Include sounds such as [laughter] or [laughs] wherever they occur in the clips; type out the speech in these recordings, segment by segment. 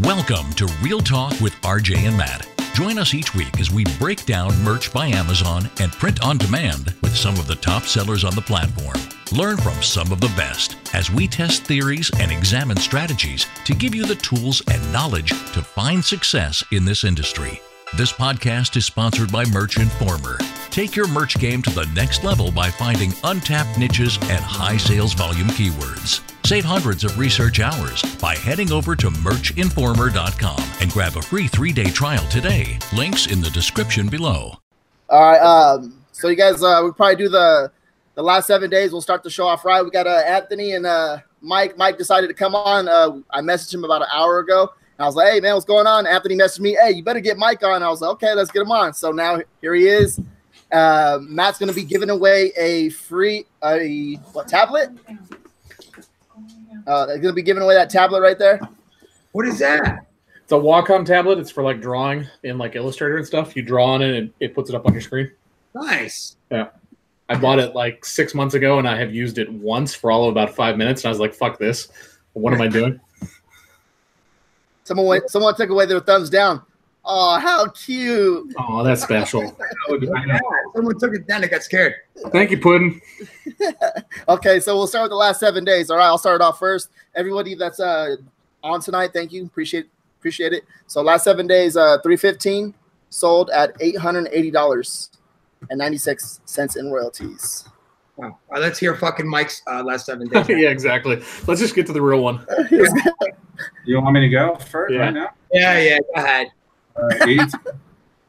Welcome to Real Talk with RJ and Matt. Join us each week as we break down merch by Amazon and print on demand with some of the top sellers on the platform. Learn from some of the best as we test theories and examine strategies to give you the tools and knowledge to find success in this industry. This podcast is sponsored by Merch Informer. Take your merch game to the next level by finding untapped niches and high sales volume keywords. Save hundreds of research hours by heading over to merchinformer.com and grab a free three day trial today. Links in the description below. All right. Um, so you guys, uh, we probably do the the last seven days. We'll start the show off right. We got uh, Anthony and uh, Mike. Mike decided to come on. Uh, I messaged him about an hour ago. I was like, "Hey man, what's going on?" Anthony messaged me, "Hey, you better get Mike on." I was like, "Okay, let's get him on." So now here he is. Uh, Matt's going to be giving away a free a what tablet? Uh, they're going to be giving away that tablet right there. What is that? It's a Wacom tablet. It's for like drawing in like Illustrator and stuff. You draw on it and it puts it up on your screen. Nice. Yeah. I bought it like six months ago and I have used it once for all of about five minutes. And I was like, fuck this. What am I doing? [laughs] Someone went, someone took away their thumbs down. Oh, how cute! Oh, that's special. [laughs] Someone took it down. I got scared. Thank you, Puddin. [laughs] okay, so we'll start with the last seven days. All right, I'll start off first. Everybody that's uh, on tonight, thank you. Appreciate appreciate it. So last seven days, uh, three fifteen sold at eight hundred eighty dollars and ninety six cents in royalties. Wow. All right, let's hear fucking Mike's uh, last seven days. [laughs] yeah, exactly. Let's just get to the real one. You want me to go first Yeah. right now? Yeah, yeah. Go ahead. All right, 80,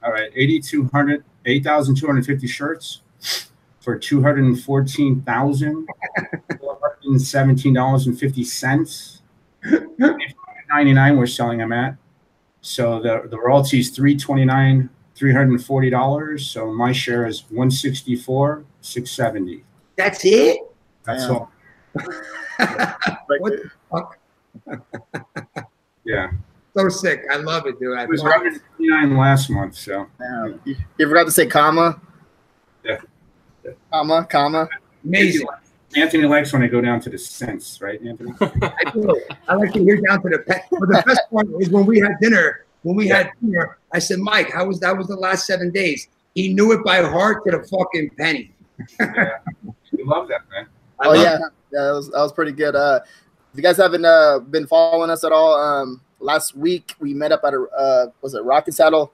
all right, 8,200, 8,250 shirts for $214,417.50. 99 we're selling them at. So the, the royalty is 329 $340. So my share is 164 670 That's it. That's Yeah. all. [laughs] What the fuck? Yeah. So sick. I love it, dude. I It was 159 last month. So Yeah. You, you forgot to say comma. Yeah. Comma, comma. amazing. Anthony likes when I go down to the cents, right, Anthony? [laughs] I do. I like to hear down to the pet. But the best [laughs] part is when we had dinner. When we had dinner, I said, "Mike, how was that? Was the last seven days?" He knew it by heart to the fucking penny. we love that, man. I oh love yeah, yeah, that was that was pretty good. Uh, if you guys haven't uh, been following us at all, um, last week we met up at a uh, was it Rocket Saddle,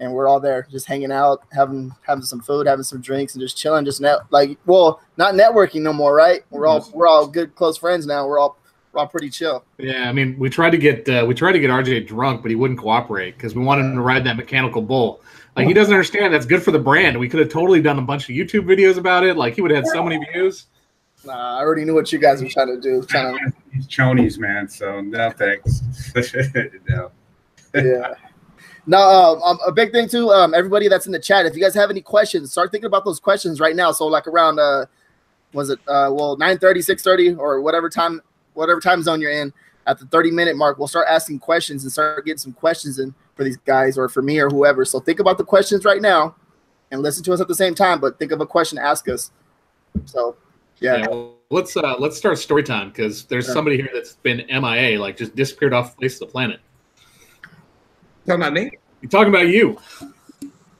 and we're all there just hanging out, having having some food, having some drinks, and just chilling, just net like well, not networking no more, right? We're all we're all good close friends now. We're all we're all pretty chill. Yeah, I mean, we tried to get uh, we tried to get RJ drunk, but he wouldn't cooperate because we wanted him to ride that mechanical bull. Like he doesn't understand that's good for the brand. We could have totally done a bunch of YouTube videos about it. Like he would have had so many views. Nah, I already knew what you guys were trying to do. Trying to, He's chonies, man. So no thanks. [laughs] no. yeah. No, um, um, a big thing too. Um, everybody that's in the chat, if you guys have any questions, start thinking about those questions right now. So like around uh, was it uh, well 9:30, 6:30, or whatever time, whatever time zone you're in, at the 30 minute mark, we'll start asking questions and start getting some questions in for these guys or for me or whoever. So think about the questions right now, and listen to us at the same time. But think of a question, to ask us. So, yeah. Yeah, well, let's uh, let's start story time because there's Yeah. somebody here that's been MIA, like just disappeared off the face of the planet. Talking about me. You're talking about you.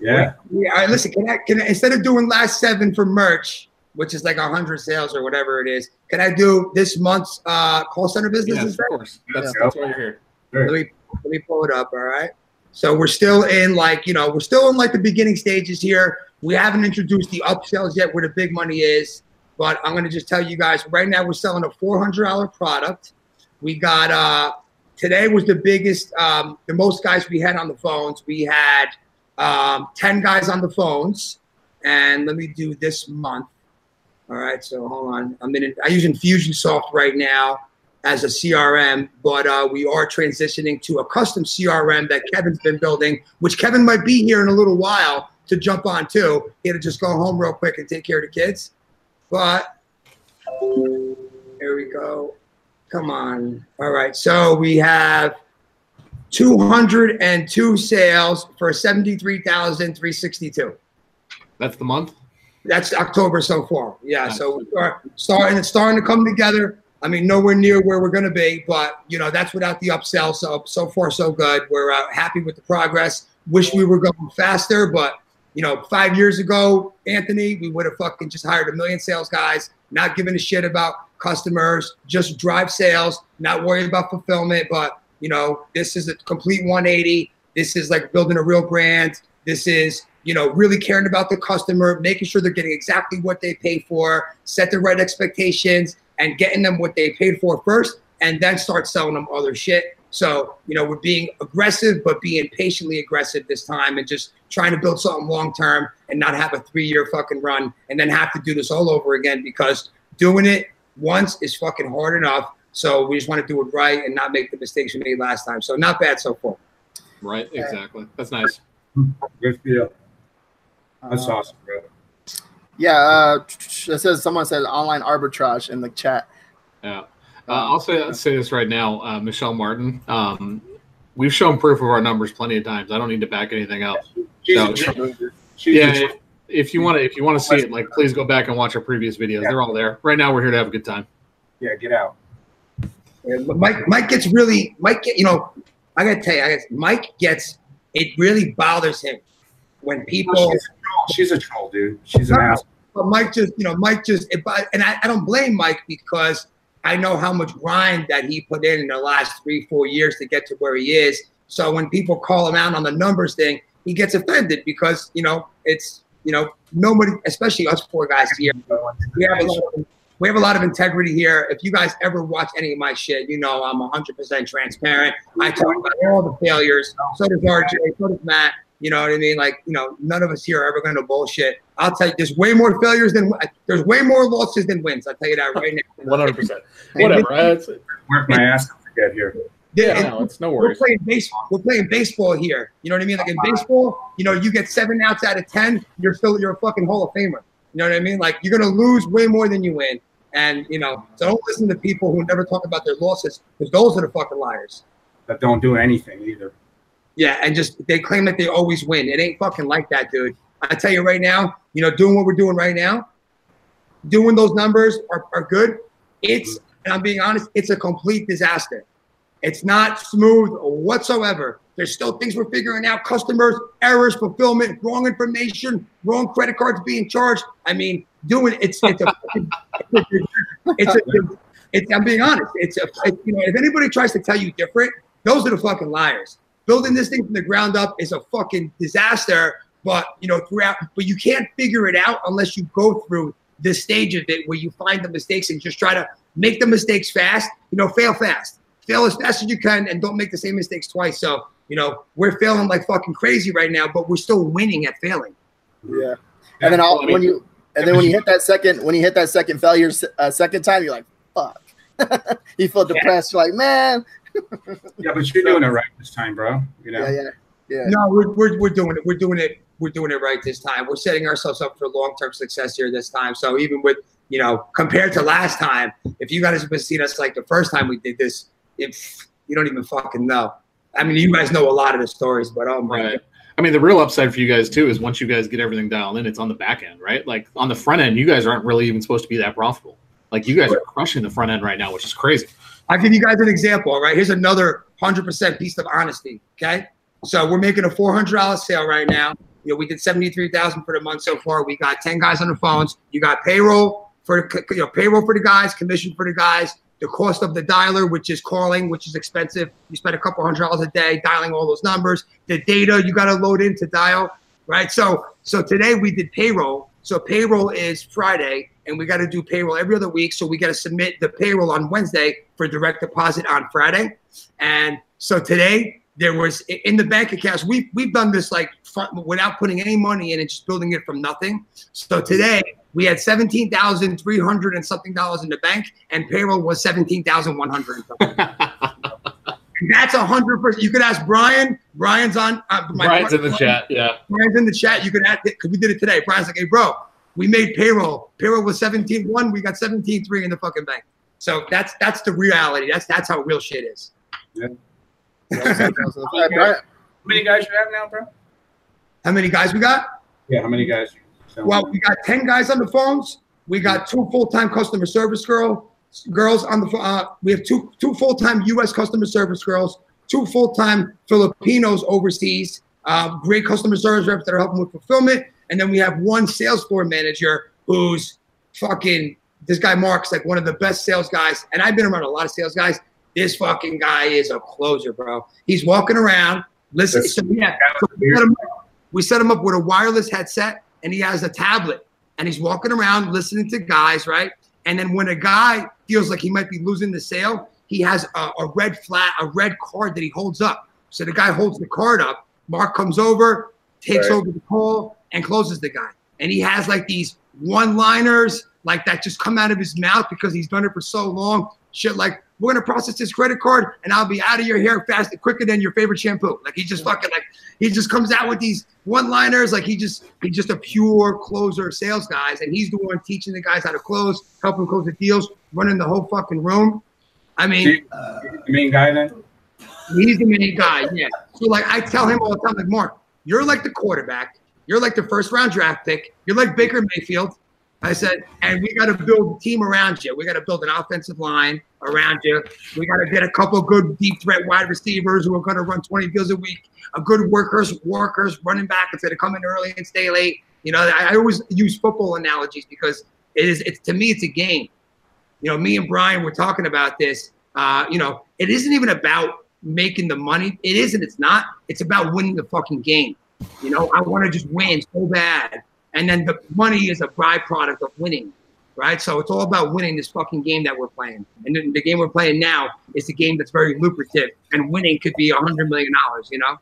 Yeah. Yeah, all right, listen, can I, can I, instead of doing last seven for merch, which is like a hundred sales or whatever it is, can I do this month's uh, call center business Yes, of course. That's, Yeah. that's why you're here. Let me let me pull it up. All right. So we're still in like you know we're still in like the beginning stages here. We haven't introduced the upsells yet, where the big money is. But I'm gonna just tell you guys right now we're selling a four hundred dollar product. We got uh today was the biggest, um, the most guys we had on the phones. We had um, ten guys on the phones, and let me do this month. All right, so hold on. I'm in. I use Infusionsoft right now as a CRM, but uh, we are transitioning to a custom CRM that Kevin's been building, which Kevin might be here in a little while to jump on too. He had to just go home real quick and take care of the kids. But here we go. Come on. All right. So we have 202 sales for 73,362. That's the month. That's October so far. Yeah. So we are starting, it's starting to come together. I mean, nowhere near where we're going to be, but you know that's without the upsell. So so far so good. We're uh, happy with the progress. Wish we were going faster, but you know, five years ago, Anthony, we would have fucking just hired a million sales guys, not giving a shit about customers, just drive sales, not worry about fulfillment. But you know, this is a complete 180. This is like building a real brand. This is you know, really caring about the customer, making sure they're getting exactly what they pay for, set the right expectations, and getting them what they paid for first, and then start selling them other shit. So, you know, we're being aggressive, but being patiently aggressive this time and just trying to build something long term and not have a three year fucking run and then have to do this all over again because doing it once is fucking hard enough. So we just want to do it right and not make the mistakes we made last time. So not bad so far. Right, exactly. That's nice. Good for you. That's Uh, awesome, bro. Yeah, uh, it says someone said online arbitrage in the chat. Yeah. Uh, I'll say I'll say this right now, uh, Michelle Martin. Um, we've shown proof of our numbers plenty of times. I don't need to back anything else. She's So- She's Yeah, if, if you want to, if you want to see it, like please go back and watch our previous videos. They're all there. Right now, we're here to have a good time. yeah, get out. Yeah, Mike, Mike gets really, Mike, get, you know, I gotta tell you, I guess Mike gets, it really bothers him when people, She's a troll, She's a troll, dude. She's an No. ass. but Mike just, you know, Mike just, it, and I, I don't blame Mike because I know how much grind that he put in in the last three, four years to get to where he is. So when people call him out on the numbers thing, he gets offended because, you know, it's, you know, nobody, especially us poor guys here, we have a lot of, we have a lot of integrity here. If you guys ever watch any of my shit, you know I'm 100% transparent. I talk about all the failures. So does RJ. So does Matt. You know what I mean? Like, you know, none of us here are ever going to bullshit. I'll tell you, there's way more failures than there's way more losses than wins. I'll tell you that right now. One hundred percent. Whatever. Work my ass off to get here. Yeah, And no, it's no we're playing baseball. We're playing baseball here. You know what I mean? Like in uh-huh. baseball, you know, you get seven outs out of ten, you're still you're a fucking Hall of Famer. You know what I mean? Like you're gonna lose way more than you win. And you know, so don't listen to people who never talk about their losses because those are the fucking liars. That don't do anything either. Yeah, and just they claim that they always win. It ain't fucking like that, dude. I tell you right now, you know, doing what we're doing right now, doing those numbers are, are good. It's, and I'm being honest, it's a complete disaster. It's not smooth whatsoever. There's still things we're figuring out customers, errors, fulfillment, wrong information, wrong credit cards being charged. I mean, doing it's, it's a, it's a, it's, I'm being honest. It's a, it, you know, if anybody tries to tell you different, those are the fucking liars. Building this thing from the ground up is a fucking disaster. But you know, throughout, but you can't figure it out unless you go through the stage of it where you find the mistakes and just try to make the mistakes fast. You know, fail fast, fail as fast as you can, and don't make the same mistakes twice. So you know, we're failing like fucking crazy right now, but we're still winning at failing. Yeah, and then all, Well, I mean- when you and then when you hit that second when you hit that second failure uh, second time, you're like, fuck. [laughs] you feel depressed. You're like, man. [laughs] Yeah, but you're doing it right this time, bro. You know. Yeah, yeah, yeah. No, we're, we're, we're doing it. We're doing it. We're doing it right this time. We're setting ourselves up for long term success here this time. So even with you know compared to last time, if you guys have seen us like the first time we did this, if you don't even fucking know. I mean, you guys know a lot of the stories, but oh my Right. I mean, the real upside for you guys too is once you guys get everything dialed in, it's on the back end, right? Like on the front end, you guys aren't really even supposed to be that profitable. Like you guys are crushing the front end right now, which is crazy. I'll give you guys an example. All right, here's another hundred percent piece of honesty. Okay, so we're making a four hundred dollar sale right now. You know, we did seventy three thousand for the month so far. We got ten guys on the phones. You got payroll for you know payroll for the guys, commission for the guys. The cost of the dialer, which is calling, which is expensive. You spend a couple hundred dollars a day dialing all those numbers. The data you got to load in to dial, right? So, so today we did payroll. So payroll is Friday, and we got to do payroll every other week. So we got to submit the payroll on Wednesday for direct deposit on Friday. And so today there was in the bank accounts. We've we've done this like without putting any money in and just building it from nothing. So today we had seventeen thousand three hundred and something dollars in the bank, and payroll was seventeen thousand one hundred. [laughs] That's a hundred percent. You could ask Brian. Brian's on. Uh, my Brian's in the chat. Yeah. Brian's in the chat. You could ask because we did it today. Brian's like, "Hey, bro, we made payroll. Payroll was 17-1. We got 17-3 in the fucking bank." So that's that's the reality. That's that's how real shit is. Brian- [laughs] How many guys you have now, bro? How many guys we got? Yeah, how many guys? Well, we got ten guys on the phones. We got two full-time customer service girl. girls on the uh, we have two two full time U.S. customer service girls, two full time Filipinos overseas, uh, great customer service reps that are helping with fulfillment, and then we have one sales floor manager who's fucking this guy Mark's like one of the best sales guys, and I've been around a lot of sales guys. This fucking guy is a closer, bro. He's walking around, Listen, So, yeah, so we, set up, we set him up with a wireless headset, and he has a tablet, and he's walking around listening to guys, right? And then when a guy feels like he might be losing the sale, he has a, a red flat, a red card that he holds up. So the guy holds the card up. Mark comes over, takes right. over the call, and closes the guy. And he has like these one-liners like that just come out of his mouth because he's done it for so long. Shit like, we're gonna process this credit card and I'll be out of your hair faster, quicker than your favorite shampoo. Like he just fucking like he just comes out with these one-liners. Like he just he's just a pure closer sales guys, and he's the one teaching the guys how to close, helping close the deals, running the whole fucking room. I mean, uh, the main guy then. He's the main guy, yeah. So like I tell him all the time, like Mark, you're like the quarterback. You're like the first round draft pick. You're like Baker Mayfield. I said, and we got to build a team around you. We got to build an offensive line around you. We got to get a couple good deep threat wide receivers who are going to run 20 deals a week. A good workers, workers running back instead of coming early and stay late. You know, I, I always use football analogies because it is. It's to me, it's a game. You know, me and Brian were talking about this. Uh, you know, it isn't even about making the money. It isn't. It's not. It's about winning the fucking game. You know, I want to just win so bad and then the money is a byproduct of winning, right? So it's all about winning this fucking game that we're playing. And the, the game we're playing now is the game that's very lucrative, and winning could be a hundred million dollars. You know?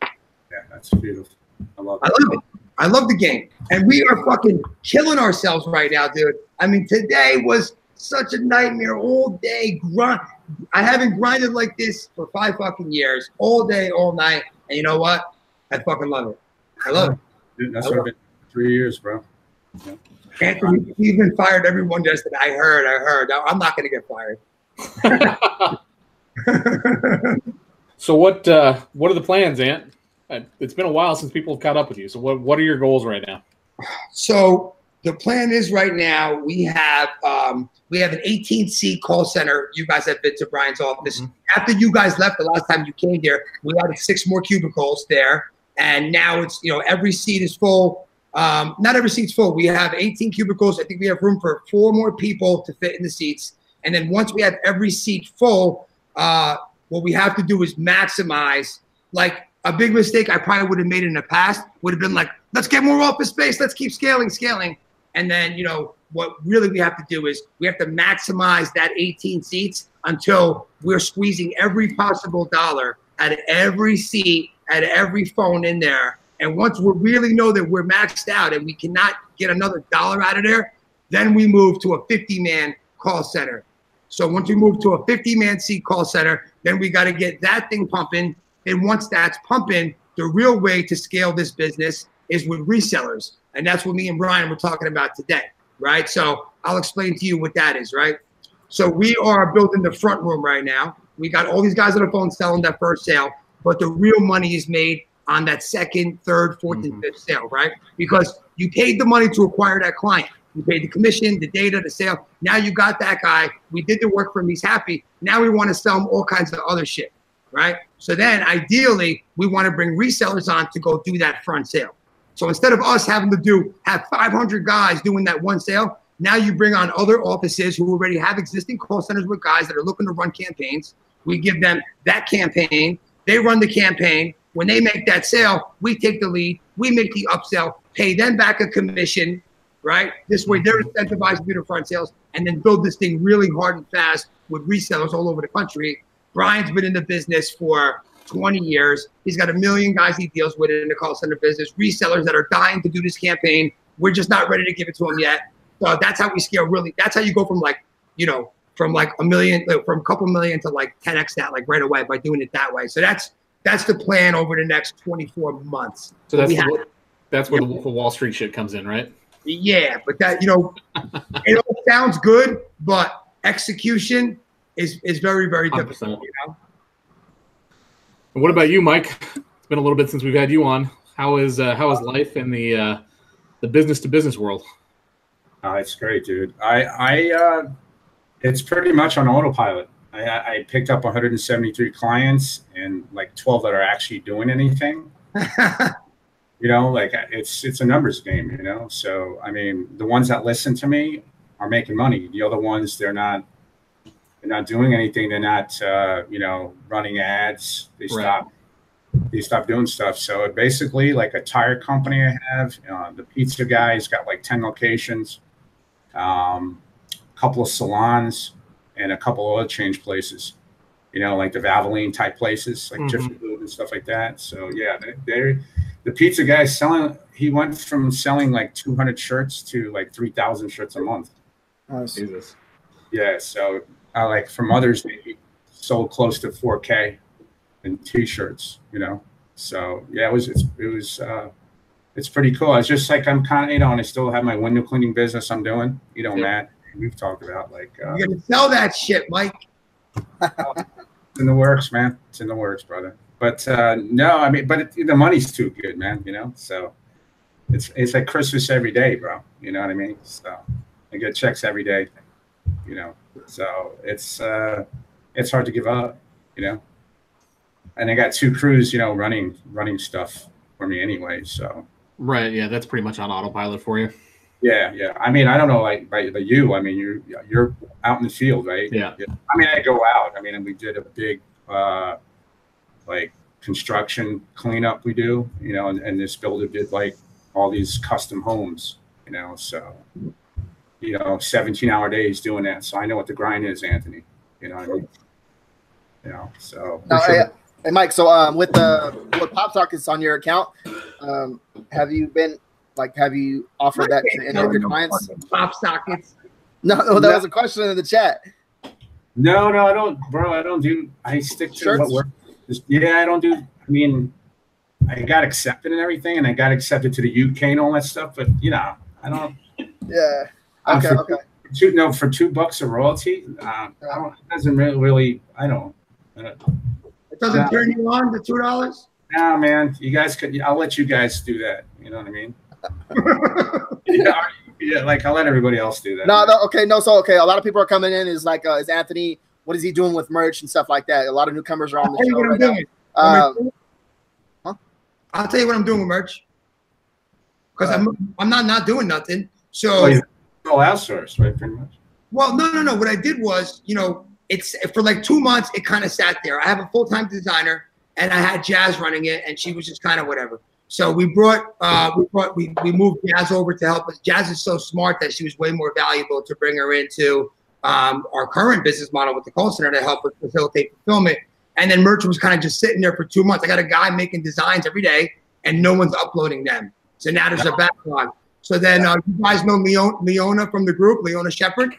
Yeah, that's beautiful. I love it. I love it. I love the game, and we are fucking killing ourselves right now, dude. I mean, today was such a nightmare all day grind. I haven't grinded like this for five fucking years, all day, all night. And you know what? I fucking love it. I love it. Dude, that's what three years, bro. Yeah. Anthony, you've been fired. Everyone just—I heard, I heard. I'm not going to get fired. [laughs] so what? Uh, what are the plans, Ant? Uh, it's been a while since people have caught up with you. So what? What are your goals right now? So the plan is right now we have um, we have an 18 seat call center. You guys have been to Brian's office. Mm-hmm. After you guys left the last time you came here, we added six more cubicles there, and now it's you know every seat is full. Um, not every seat's full. We have 18 cubicles. I think we have room for four more people to fit in the seats. And then once we have every seat full, uh, what we have to do is maximize. Like a big mistake I probably would have made in the past would have been like, let's get more office space. Let's keep scaling, scaling. And then, you know, what really we have to do is we have to maximize that 18 seats until we're squeezing every possible dollar at every seat, at every phone in there and once we really know that we're maxed out and we cannot get another dollar out of there, then we move to a 50 man call center. So once we move to a 50 man seat call center, then we got to get that thing pumping. And once that's pumping, the real way to scale this business is with resellers. And that's what me and Brian were talking about today, right? So I'll explain to you what that is, right? So we are building the front room right now. We got all these guys on the phone selling that first sale, but the real money is made on that second, third, 4th mm-hmm. and fifth sale, right? Because you paid the money to acquire that client. You paid the commission, the data, the sale. Now you got that guy. We did the work for him. He's happy. Now we want to sell him all kinds of other shit, right? So then ideally, we want to bring resellers on to go do that front sale. So instead of us having to do have 500 guys doing that one sale, now you bring on other offices who already have existing call centers with guys that are looking to run campaigns. We give them that campaign. They run the campaign. When they make that sale, we take the lead, we make the upsell, pay them back a commission, right? This way they're incentivized to do the front sales and then build this thing really hard and fast with resellers all over the country. Brian's been in the business for 20 years. He's got a million guys he deals with in the call center business, resellers that are dying to do this campaign. We're just not ready to give it to them yet. So that's how we scale really. That's how you go from like, you know, from like a million, from a couple million to like 10x that like right away by doing it that way. So that's that's the plan over the next 24 months. So that's the, that's where yeah. the Wolf of Wall Street shit comes in, right? Yeah, but that you know, it all sounds good, but execution is is very very difficult. You know. And what about you, Mike? It's been a little bit since we've had you on. How is uh, how is life in the uh, the business to business world? Uh, it's great, dude. I I uh, It's pretty much on autopilot. I, I picked up 173 clients and like 12 that are actually doing anything. [laughs] you know, like it's it's a numbers game. You know, so I mean, the ones that listen to me are making money. The other ones, they're not. They're not doing anything. They're not, uh, you know, running ads. They Right. stop. They stop doing stuff. So basically, like a tire company I have, uh, the pizza guy's got like ten locations, um, a couple of salons, and a couple of other change places. You know, like the Valvoline type places, like Mhm. Jiffy Lube and stuff like that. So yeah, they- the pizza guy selling. He went from selling like 200 shirts to like 3,000 shirts a month. Nice. Jesus. Yeah, so uh, like for Mother's Day, he sold close to 4K in T-shirts. You know, so yeah, it was it's, it was uh, it's pretty cool. It's just like I'm kind of you know, and I still have my window cleaning business I'm doing. You know, Yeah. Matt, we've talked about like uh, You're gonna sell that shit, Mike. it's in the works, man. It's in the works, brother. But uh, no, I mean, but it, the money's too good, man. You know, so it's it's like Christmas every day, bro. You know what I mean? So I get checks every day. You know, so it's uh, it's hard to give up. You know, and I got two crews, you know, running running stuff for me anyway. So Right. Yeah, that's pretty much on autopilot for you. Yeah, yeah. I mean, I don't know, like, by the you. I mean, you're you're out in the field, right? Yeah. I mean, I go out. I mean, and we did a big, uh, like, construction cleanup. We do, you know, and, and this builder did like all these custom homes, you know. So, you know, 17 hour days doing that. So I know what the grind is, Anthony. You know what I mean? You know, so Now, for sure. hey, hey, Mike. So, um, with the with PopSockets on your account, um, have you been like, have you offered that to any of your clients? Pop sockets. No, no, that was a question in the chat. No, no, I don't, bro. I don't do. I stick to Shirts? what works. Just- Yeah, I don't do. I mean, I got accepted and everything, and I got accepted to the UK and all that stuff. But you know, I don't. Yeah. uh, Okay. for Okay. Two, no, for two bucks of royalty, uh, I don't. It doesn't really, really. I don't. I don't It doesn't Yeah. turn you on the two dollars. nah, man. You guys could. I'll let you guys do that. You know what I mean? [laughs] yeah, yeah. Like I'll let everybody else do that. No, no. Okay. No. So, okay. A lot of people are coming in. Is like, uh, is Anthony? What is he doing with merch and stuff like that? A lot of newcomers are on I'll the tell you show what I'm right now. doing. Um, huh? I'll tell you what I'm doing with merch. Because I'm I'm not not doing nothing. So Oh, you- all outsourced, right? Pretty much. Well, no, no, no. What I did was, you know, it's for like two months. It kind of sat there. I have a full time designer, and I had Jazz running it, and she was just kind of whatever. So we brought, uh, we brought, we, we moved Jazz over to help us. Jazz is so smart that she was way more valuable to bring her into um, our current business model with the call center to help us facilitate fulfillment. And then merch was kind of just sitting there for two months. I got a guy making designs every day, and no one's uploading them. So now there's a backlog. So then uh, you guys know Leon, Leona from the group, Leona Shepherd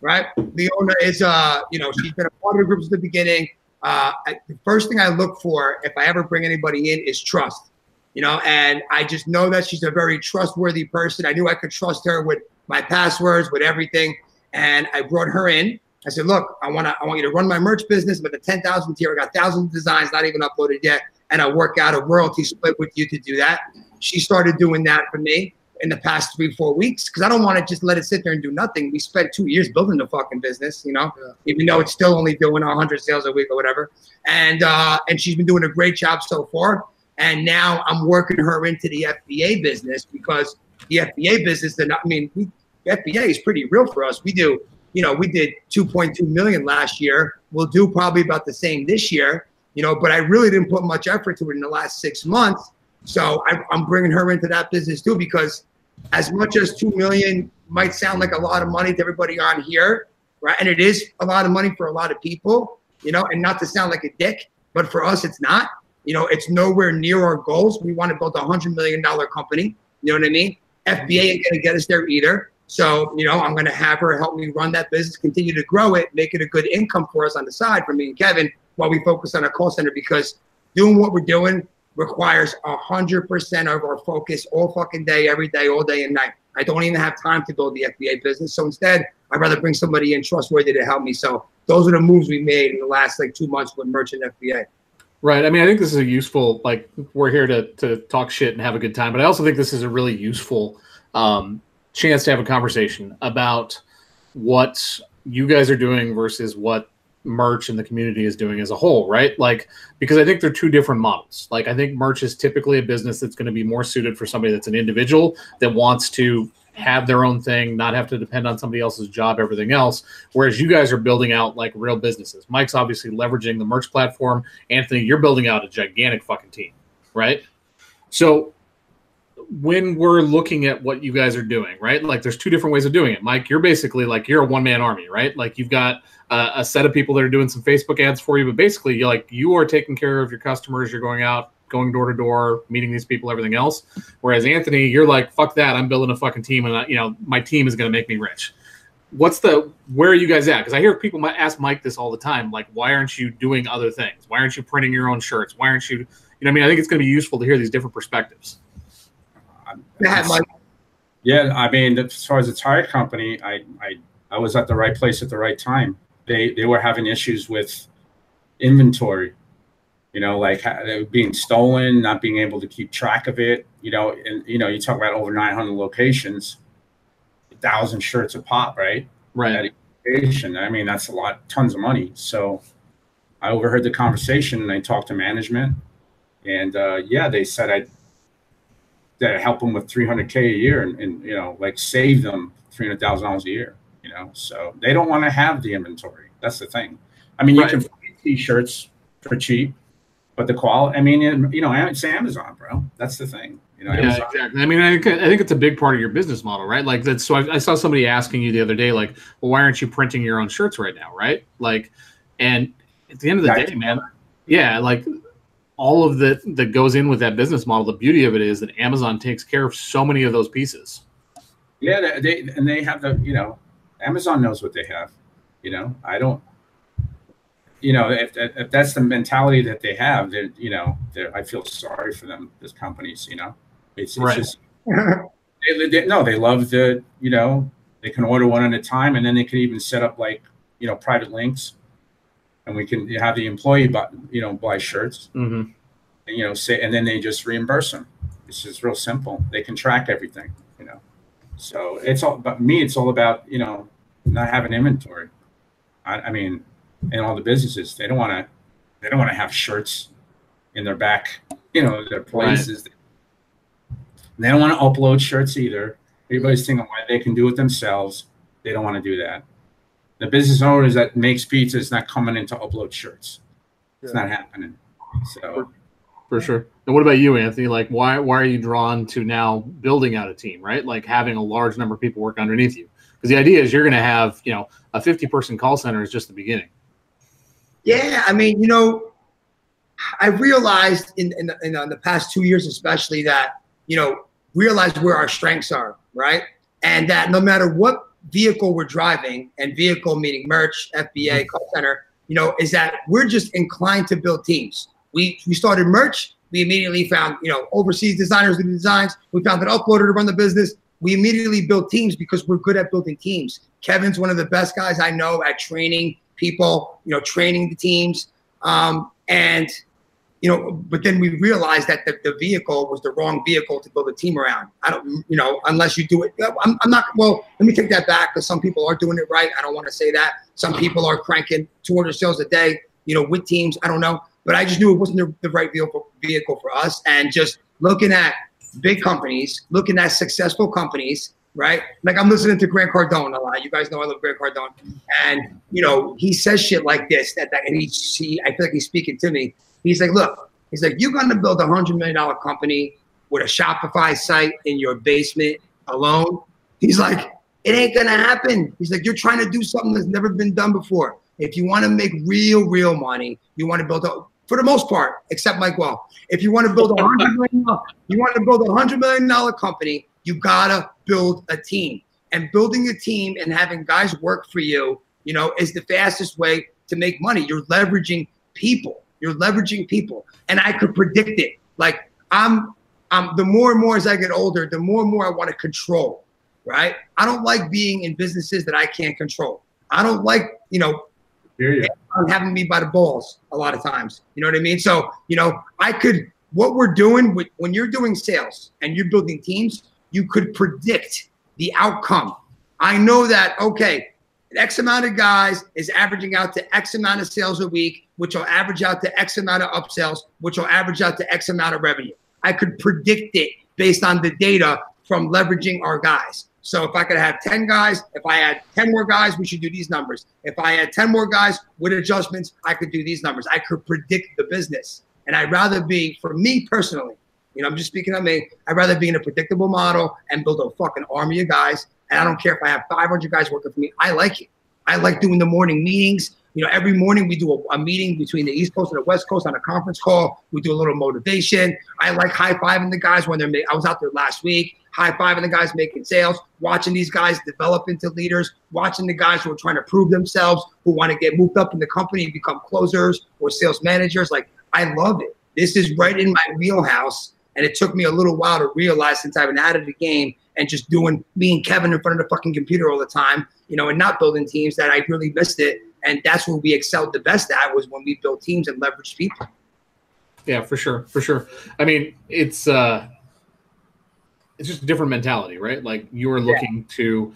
right? Leona is, uh, you know, she's been a part of the group since the beginning. Uh, I, the first thing I look for if I ever bring anybody in is trust, you know, and I just know that she's a very trustworthy person. I knew I could trust her with my passwords, with everything, and I brought her in. I said, "Look, I want to, I want you to run my merch business, but the ten thousand tier, I got thousands of designs not even uploaded yet, and I work out a royalty split with you to do that." She started doing that for me in the past three, four weeks because I don't want to just let it sit there and do nothing. We spent two years building the fucking business, you know, Yeah. even though it's still only doing 100 sales a week or whatever. And uh, and she's been doing a great job so far. And now I'm working her into the FBA business because the FBA business, I mean, we, FBA is pretty real for us. We do, you know, we did 2.2 million last year. We'll do probably about the same this year, you know, but I really didn't put much effort to it in the last six months. So I, I'm bringing her into that business too because as much as two million might sound like a lot of money to everybody on here, right? And it is a lot of money for a lot of people, you know, and not to sound like a dick, but for us, it's not. You know, it's nowhere near our goals. We want to build a hundred million dollar company. You know what I mean? FBA ain't gonna get us there either. So, you know, I'm gonna have her help me run that business, continue to grow it, make it a good income for us on the side for me and Kevin while we focus on our call center because doing what we're doing requires a hundred percent of our focus all fucking day, every day, all day and night. I don't even have time to build the FBA business. So instead, I'd rather bring somebody in trustworthy to help me. So those are the moves we made in the last like two months with Merchant FBA. Right. I mean, I think this is a useful. Like, we're here to to talk shit and have a good time, but I also think this is a really useful um, chance to have a conversation about what you guys are doing versus what merch and the community is doing as a whole, right? Like, because I think they're two different models. Like, I think merch is typically a business that's going to be more suited for somebody that's an individual that wants to have their own thing, not have to depend on somebody else's job, everything else. Whereas you guys are building out like real businesses. Mike's obviously leveraging the merch platform. Anthony, you're building out a gigantic fucking team, right? So when we're looking at what you guys are doing, right? Like there's two different ways of doing it. Mike, you're basically like you're a one man army, right? Like you've got uh, a set of people that are doing some Facebook ads for you, but basically you're like you are taking care of your customers. You're going out, going door to door, meeting these people, everything else. Whereas Anthony, you're like fuck that. I'm building a fucking team, and I, you know my team is going to make me rich. What's the where are you guys at? Because I hear people ask Mike this all the time. Like, why aren't you doing other things? Why aren't you printing your own shirts? Why aren't you? You know, I mean, I think it's going to be useful to hear these different perspectives. Yeah, Mike. Yeah, I mean, as far as the tire company, I, I, I was at the right place at the right time. They, they were having issues with inventory, you know, like being stolen, not being able to keep track of it. You know, and you know, you talk about over 900 locations, a thousand shirts a pop, right? Right. I mean, that's a lot, tons of money. So, I overheard the conversation and I talked to management, and uh, yeah, they said I that help them with 300k a year and, and you know like save them $300000 a year you know so they don't want to have the inventory that's the thing i mean right. you can find t-shirts for cheap but the quality i mean you know it's amazon bro that's the thing you know, yeah, Amazon. exactly. I mean, I think, I think it's a big part of your business model, right? Like that's so I, I, saw somebody asking you the other day, like, well, why aren't you printing your own shirts right now, right? Like, and at the end of the day, man, yeah, like all of the that goes in with that business model. The beauty of it is that Amazon takes care of so many of those pieces. Yeah, they and they have the you know, Amazon knows what they have. You know, I don't. You know, if, if that's the mentality that they have, that you know, I feel sorry for them as companies. You know, it's, it's right. just [laughs] they, they, no, they love the you know they can order one at a time, and then they can even set up like you know private links and we can have the employee buy, you know buy shirts mm-hmm. and, you know say and then they just reimburse them it's just real simple they can track everything you know so it's all but me it's all about you know not having inventory i, I mean in all the businesses they don't want to they don't want to have shirts in their back you know their places right. they don't want to upload shirts either everybody's thinking why they can do it themselves they don't want to do that the business owners that makes pizza is not coming in to upload shirts. It's not happening. So for, for, sure. And what about you, Anthony? Like why why are you drawn to now building out a team, right? Like having a large number of people work underneath you? Because the idea is you're gonna have, you know, a 50 person call center is just the beginning. Yeah, I mean, you know, I realized in in, in, in the past two years, especially that you know, realize where our strengths are, right? And that no matter what vehicle we're driving, and vehicle meaning merch, FBA, mm-hmm. call center, you know, is that we're just inclined to build teams. We we started merch. We immediately found, you know, overseas designers to do designs. We found an uploader to run the business. We immediately built teams because we're good at building teams. Kevin's one of the best guys I know at training people, you know, training the teams. Um, and you know, but then we realized that the, the vehicle was the wrong vehicle to build a team around. I don't, you know, unless you do it. I'm, I'm not, well, let me take that back because some people are doing it right. I don't want to say that. Some people are cranking 200 sales a day, you know, with teams. I don't know. But I just knew it wasn't the, the right vehicle, vehicle for us. And just looking at big companies, looking at successful companies, right? Like I'm listening to Grant Cardone a lot. You guys know I love Grant Cardone. And, you know, he says shit like this, that, that and he, he, I feel like he's speaking to me He's like, look, he's like, you're to build a hundred million dollar company with a Shopify site in your basement alone. He's like, it ain't gonna happen. He's like, you're trying to do something that's never been done before. If you want to make real, real money, you want to build a, for the most part, except Mike Well, if you want to build a hundred million, you want to build a hundred million dollar company, you gotta build a team. And building a team and having guys work for you, you know, is the fastest way to make money. You're leveraging people. You're leveraging people, and I could predict it. Like I'm, I'm. The more and more as I get older, the more and more I want to control. Right? I don't like being in businesses that I can't control. I don't like, you know, um, having me by the balls a lot of times. You know what I mean? So, you know, I could. What we're doing with when you're doing sales and you're building teams, you could predict the outcome. I know that. Okay, X amount of guys is averaging out to X amount of sales a week, which will average out to X amount of upsells, which will average out to X amount of revenue. I could predict it based on the data from leveraging our guys. So if I could have 10 guys, if I had 10 more guys, we should do these numbers. If I had 10 more guys with adjustments, I could do these numbers. I could predict the business. And I'd rather be, for me personally, you know, I'm just speaking of me, I'd rather be in a predictable model and build a fucking army of guys. And I don't care if I have 500 guys working for me. I like it. I like doing the morning meetings. You know, every morning we do a, a, meeting between the East Coast and the West Coast on a conference call. We do a little motivation. I like high fiving the guys when they're. I was out there last week, high fiving the guys making sales, watching these guys develop into leaders, watching the guys who are trying to prove themselves, who want to get moved up in the company and become closers or sales managers. Like I love it. This is right in my wheelhouse, and it took me a little while to realize since I've been out of the game and just doing me and Kevin in front of the fucking computer all the time, you know, and not building teams that I really missed it and that's where we excelled the best at was when we built teams and leveraged people. Yeah, for sure, for sure. I mean, it's uh, it's just a different mentality, right? Like you're looking yeah. to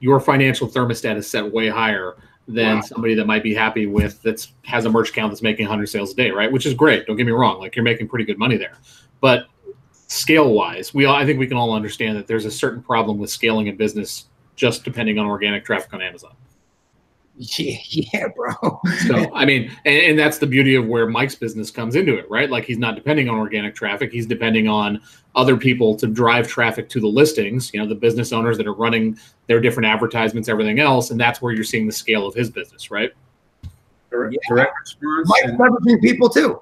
your financial thermostat is set way higher than wow. somebody that might be happy with that's has a merch account that's making 100 sales a day, right? Which is great. Don't get me wrong. Like you're making pretty good money there, but scale wise, we all, I think we can all understand that there's a certain problem with scaling a business just depending on organic traffic on Amazon. Yeah, yeah, bro. so I mean, and, and, that's the beauty of where Mike's business comes into it, right? Like he's not depending on organic traffic; he's depending on other people to drive traffic to the listings. You know, the business owners that are running their different advertisements, everything else, and that's where you're seeing the scale of his business, right? Direct, yeah. direct response. Mike's leveraging people too.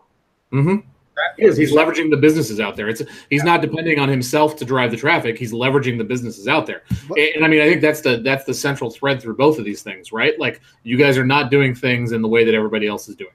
Mm-hmm. He is. He's leveraging the businesses out there. It's he's not depending on himself to drive the traffic. He's leveraging the businesses out there. And, and I mean, I think that's the that's the central thread through both of these things, right? Like you guys are not doing things in the way that everybody else is doing.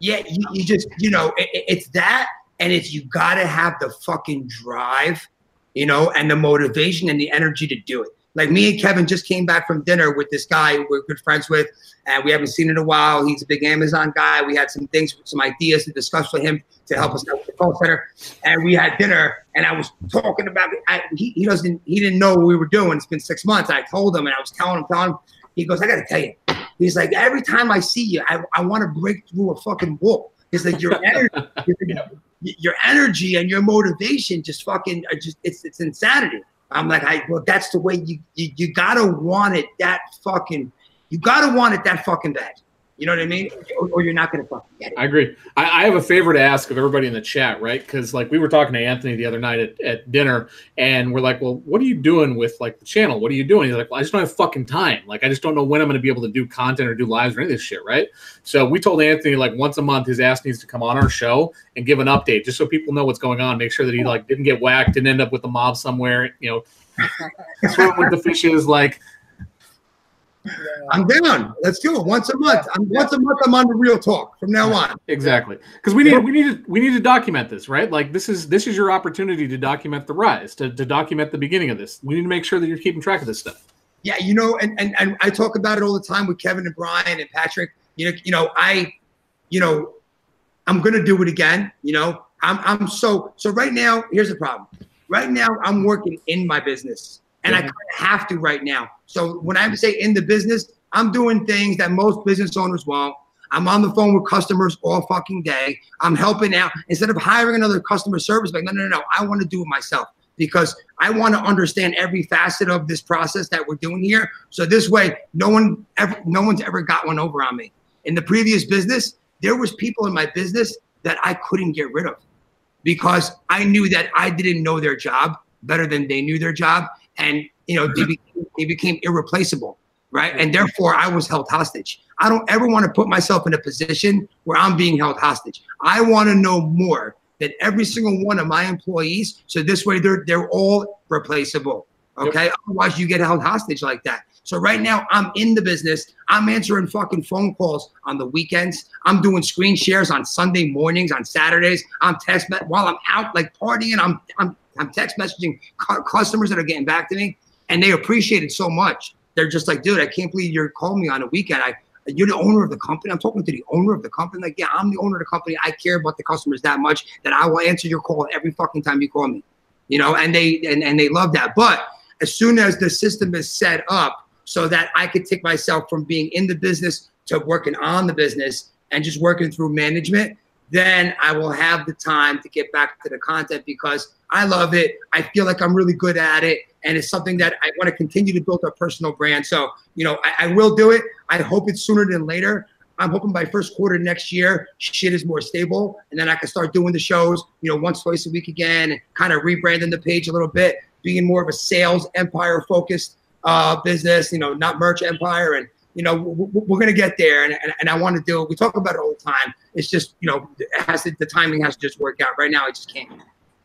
Yeah, you, you just you know it, it's that, and it's you got to have the fucking drive, you know, and the motivation and the energy to do it. Like me and Kevin just came back from dinner with this guy we're good friends with, and we haven't seen in a while. He's a big Amazon guy. We had some things, some ideas to discuss with him to help us out with the call center. And we had dinner, and I was talking about. I, he, he doesn't, he didn't know what we were doing. It's been six months. I told him, and I was telling him, telling him. He goes, I got to tell you. He's like, every time I see you, I, I want to break through a fucking wall. He's like, your [laughs] energy, your energy and your motivation just fucking, just it's it's insanity. I'm like, I well, that's the way you you, you gotta want it that fucking you gotta want it that fucking bad. You know what I mean? Or, or you're not going to fucking get it. I agree. I, I, have a favor to ask of everybody in the chat, right? Because like we were talking to Anthony the other night at, at dinner, and we're like, "Well, what are you doing with like the channel? What are you doing?" He's like, "Well, I just don't have fucking time. Like, I just don't know when I'm going to be able to do content or do lives or any of this shit, right?" So we told Anthony like once a month his ass needs to come on our show and give an update, just so people know what's going on. Make sure that he like didn't get whacked, didn't end up with the mob somewhere, you know [laughs] swim with the fishes. Like, I'm down. Let's do it once a month. I'm, once a month. I'm on the real talk from now on. Exactly, because we need we need to we need to document this, right? Like this is this is your opportunity to document the rise, to, to document the beginning of this. We need to make sure that you're keeping track of this stuff. Yeah, you know, and, and and I talk about it all the time with Kevin and Brian and Patrick. You know, you know, I, you know, I'm gonna do it again. You know, I'm I'm so so right now. Here's the problem. Right now, I'm working in my business, and. I kind of have to right now. So when I say in the business, I'm doing things that most business owners won't. I'm on the phone with customers all fucking day. I'm helping out instead of hiring another customer service. Like, no, no, no, no. I want to do it myself because I want to understand every facet of this process that we're doing here. So this way, no one ever, no one's ever got one over on me. In the previous business, there was people in my business that I couldn't get rid of because I knew that I didn't know their job better than they knew their job. And, you know, they [laughs] became, they became irreplaceable, right? And therefore, I was held hostage. I don't ever want to put myself in a position where I'm being held hostage. I want to know more than every single one of my employees. So this way, they're, they're all replaceable. Okay. Yep. Otherwise, you get held hostage like that. So right now I'm in the business. I'm answering fucking phone calls on the weekends. I'm doing screen shares on Sunday mornings, on Saturdays. I'm text while I'm out like partying. I'm I'm I'm text messaging cu- customers that are getting back to me, and they appreciate it so much. They're just like, dude, I can't believe you're calling me on a weekend. I you're the owner of the company. I'm talking to the owner of the company. Like, yeah, I'm the owner of the company. I care about the customers that much that I will answer your call every fucking time you call me. You know, and they and, and they love that. But as soon as the system is set up so that I could take myself from being in the business to working on the business and just working through management, then I will have the time to get back to the content because I love it. I feel like I'm really good at it. And it's something that I want to continue to build a personal brand. So, you know, I, I will do it. I hope it's sooner than later. I'm hoping by first quarter next year, shit is more stable. And then I can start doing the shows, you know, once, twice a week again, and kind of rebranding the page a little bit, being more of a sales empire focused uh, business, you know, not merch empire. And, you know, we're going to get there. And, and, and I want to do it. We talk about it all the time. It's just, you know, it has to, the timing has to just work out. Right now, I just can't.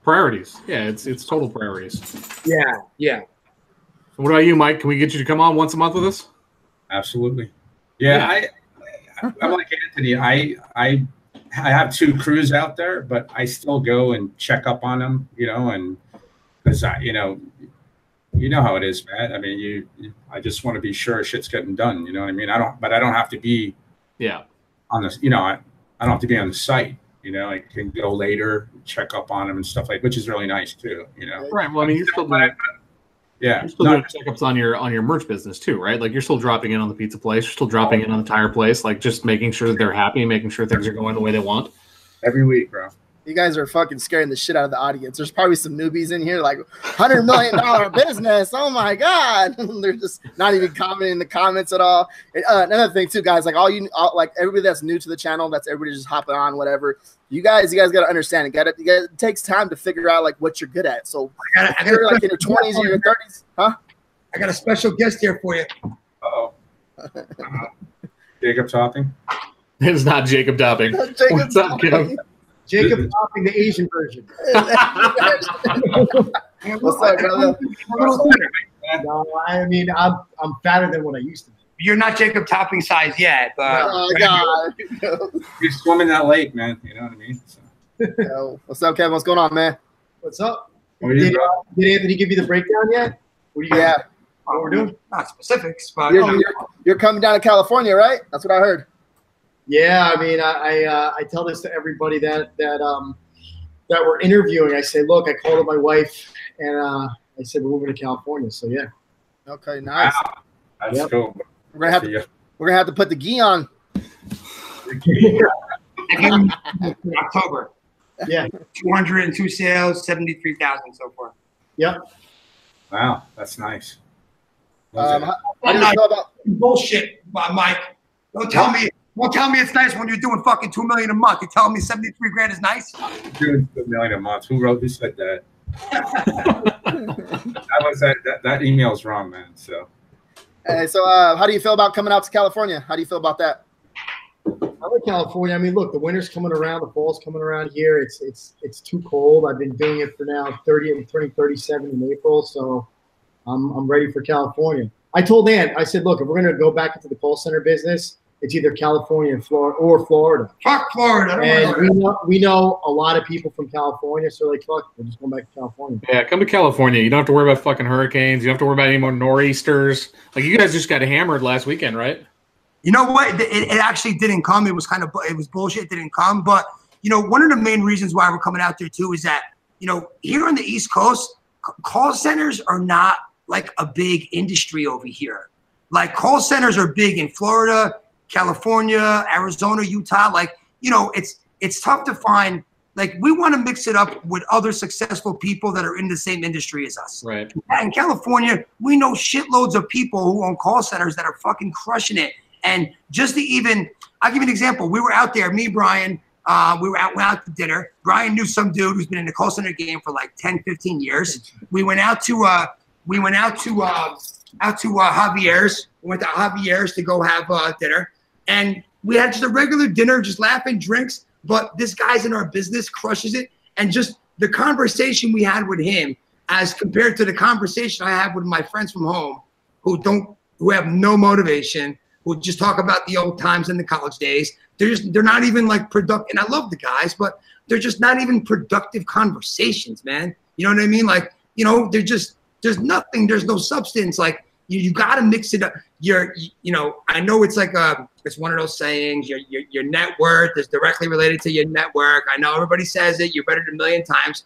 Priorities. Yeah, it's it's total priorities. Yeah, yeah. What about you, Mike? Can we get you to come on once a month with us? Absolutely. Yeah, I, I'm like Anthony. I I I have two crews out there, but I still go and check up on them, you know, and because I, you know, you know how it is, Matt. I mean, you, you, I just want to be sure shit's getting done. You know what I mean? I don't, but I don't have to be, yeah, on this. You know, I, I don't have to be on the site. You know, I can go later, check up on them and stuff like, which is really nice too. You know, right? Well, I mean, you're still doing, yeah, you're still doing checkups on your on your merch business too, right? Like you're still dropping in on the pizza place, you're still dropping in on the tire place, like just making sure that they're happy, making sure things are going the way they want. Every week, bro. You guys are fucking scaring the shit out of the audience. There's probably some newbies in here, like hundred million dollar [laughs] business. Oh my god, [laughs] they're just not even commenting in the comments at all. Uh, another thing too, guys, like all you, all, like everybody that's new to the channel, that's everybody just hopping on, whatever. You guys, you guys got to understand. It got it. It takes time to figure out like what you're good at. So I got, I got you're like in your twenties or your thirties, huh? I got a special guest here for you. Oh, [laughs] Jacob Topping. It's not Jacob Topping. Jacob What's up, Kim? Jacob Jacob topping, the Asian version. [laughs] What's up, brother? No, I mean, I'm I'm fatter than what I used to be. You're not Jacob Topping size yet, but Oh god. [laughs] you're swimming that lake, man. You know what I mean? So, Yo, What's up, Kevin? What's going on, man? What's up? what are you, Did, bro? did Anthony give you the breakdown yet? What do you Yeah, What we're doing? not specifics, but you're, oh. you're, you're coming down to California, right? That's what I heard. Yeah, I mean, I I, uh, I tell this to everybody that that um that we're interviewing. I say, look, I called up my wife, and uh, I said we're moving to California. So yeah, Okay, nice. Wow. That's Yep. cool. We're gonna have to, we're gonna have to put the gi on. [laughs] October, yeah, 202 sales, 73,000 so far. yep. Wow, that's nice. Loves Um, it. how, how do you feel about? Bullshit, Mike. Don't tell me. Don't tell me it's nice when you're doing fucking two million a month. You're telling me 73 grand is nice? doing a million a month. Who wrote? Who said that? [laughs] that was that, that. That email's wrong, man. So Hey, so, uh, how do you feel about coming out to California? How do you feel about that? I like California. I mean, look, the winter's coming around, the fall's coming around here. It's it's it's too cold. I've been doing it for now 30 I'm turning 37 in April, so I'm I'm ready for California. I told Ant, I said, look, if we're gonna go back into the call center business, it's either California and Florida or Florida. Fuck Florida. And we know we know a lot of people from California, so like fuck, we're just going back to California. Yeah, come to California. You don't have to worry about fucking hurricanes. You don't have to worry about any more nor'easters. Like you guys just got hammered last weekend, right? You know what? It, it actually didn't come. It was kind of it was bullshit. It didn't come. But you know, one of the main reasons why we're coming out there too is that you know here on the East Coast, c- call centers are not like a big industry over here. Like call centers are big in Florida, California, Arizona, Utah. Like you know, it's it's tough to find. Like we want to mix it up with other successful people that are in the same industry as us Right. in California, we know shitloads of people who own call centers that are fucking crushing it. And just to even, I'll give you an example. We were out there, me, Brian, uh, we were out, went out to dinner. Brian knew some dude who's been in the call center game for like 10, 15 years. We went out to, uh, we went out to, uh, out to uh, Javier's. We went to Javier's to go have uh, dinner. And we had just a regular dinner, just laughing, drinks. But this guy's in our business, crushes it. And just the conversation we had with him as compared to the conversation I have with my friends from home who don't who have no motivation, who just talk about the old times and the college days. They're just they're not even like productive and I love the guys, but they're just not even productive conversations, man. You know what I mean? Like, you know, they're just there's nothing, there's no substance. Like you, you gotta mix it up. You're you know, I know it's like a it's one of those sayings, your, your your net worth is directly related to your network. I know everybody says it, you've better it a million times.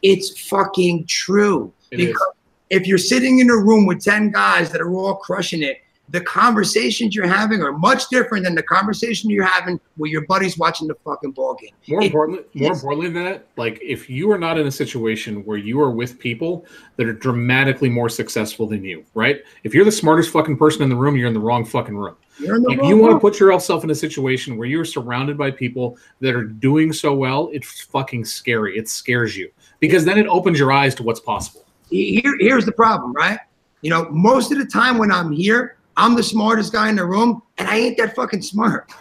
It's fucking true It is. because if you're sitting in a room with 10 guys that are all crushing it, the conversations you're having are much different than the conversation you're having with your buddies watching the fucking ball game. More It- importantly, more importantly than that, like if you are not in a situation where you are with people that are dramatically more successful than you, right? If you're the smartest fucking person in the room, you're in the wrong fucking room. You're in the If wrong you want to put yourself in a situation where you're surrounded by people that are doing so well, it's fucking scary. It scares you because then it opens your eyes to what's possible. Here, here's the problem, right? You know, most of the time when I'm here, I'm the smartest guy in the room, and I ain't that fucking smart. [laughs]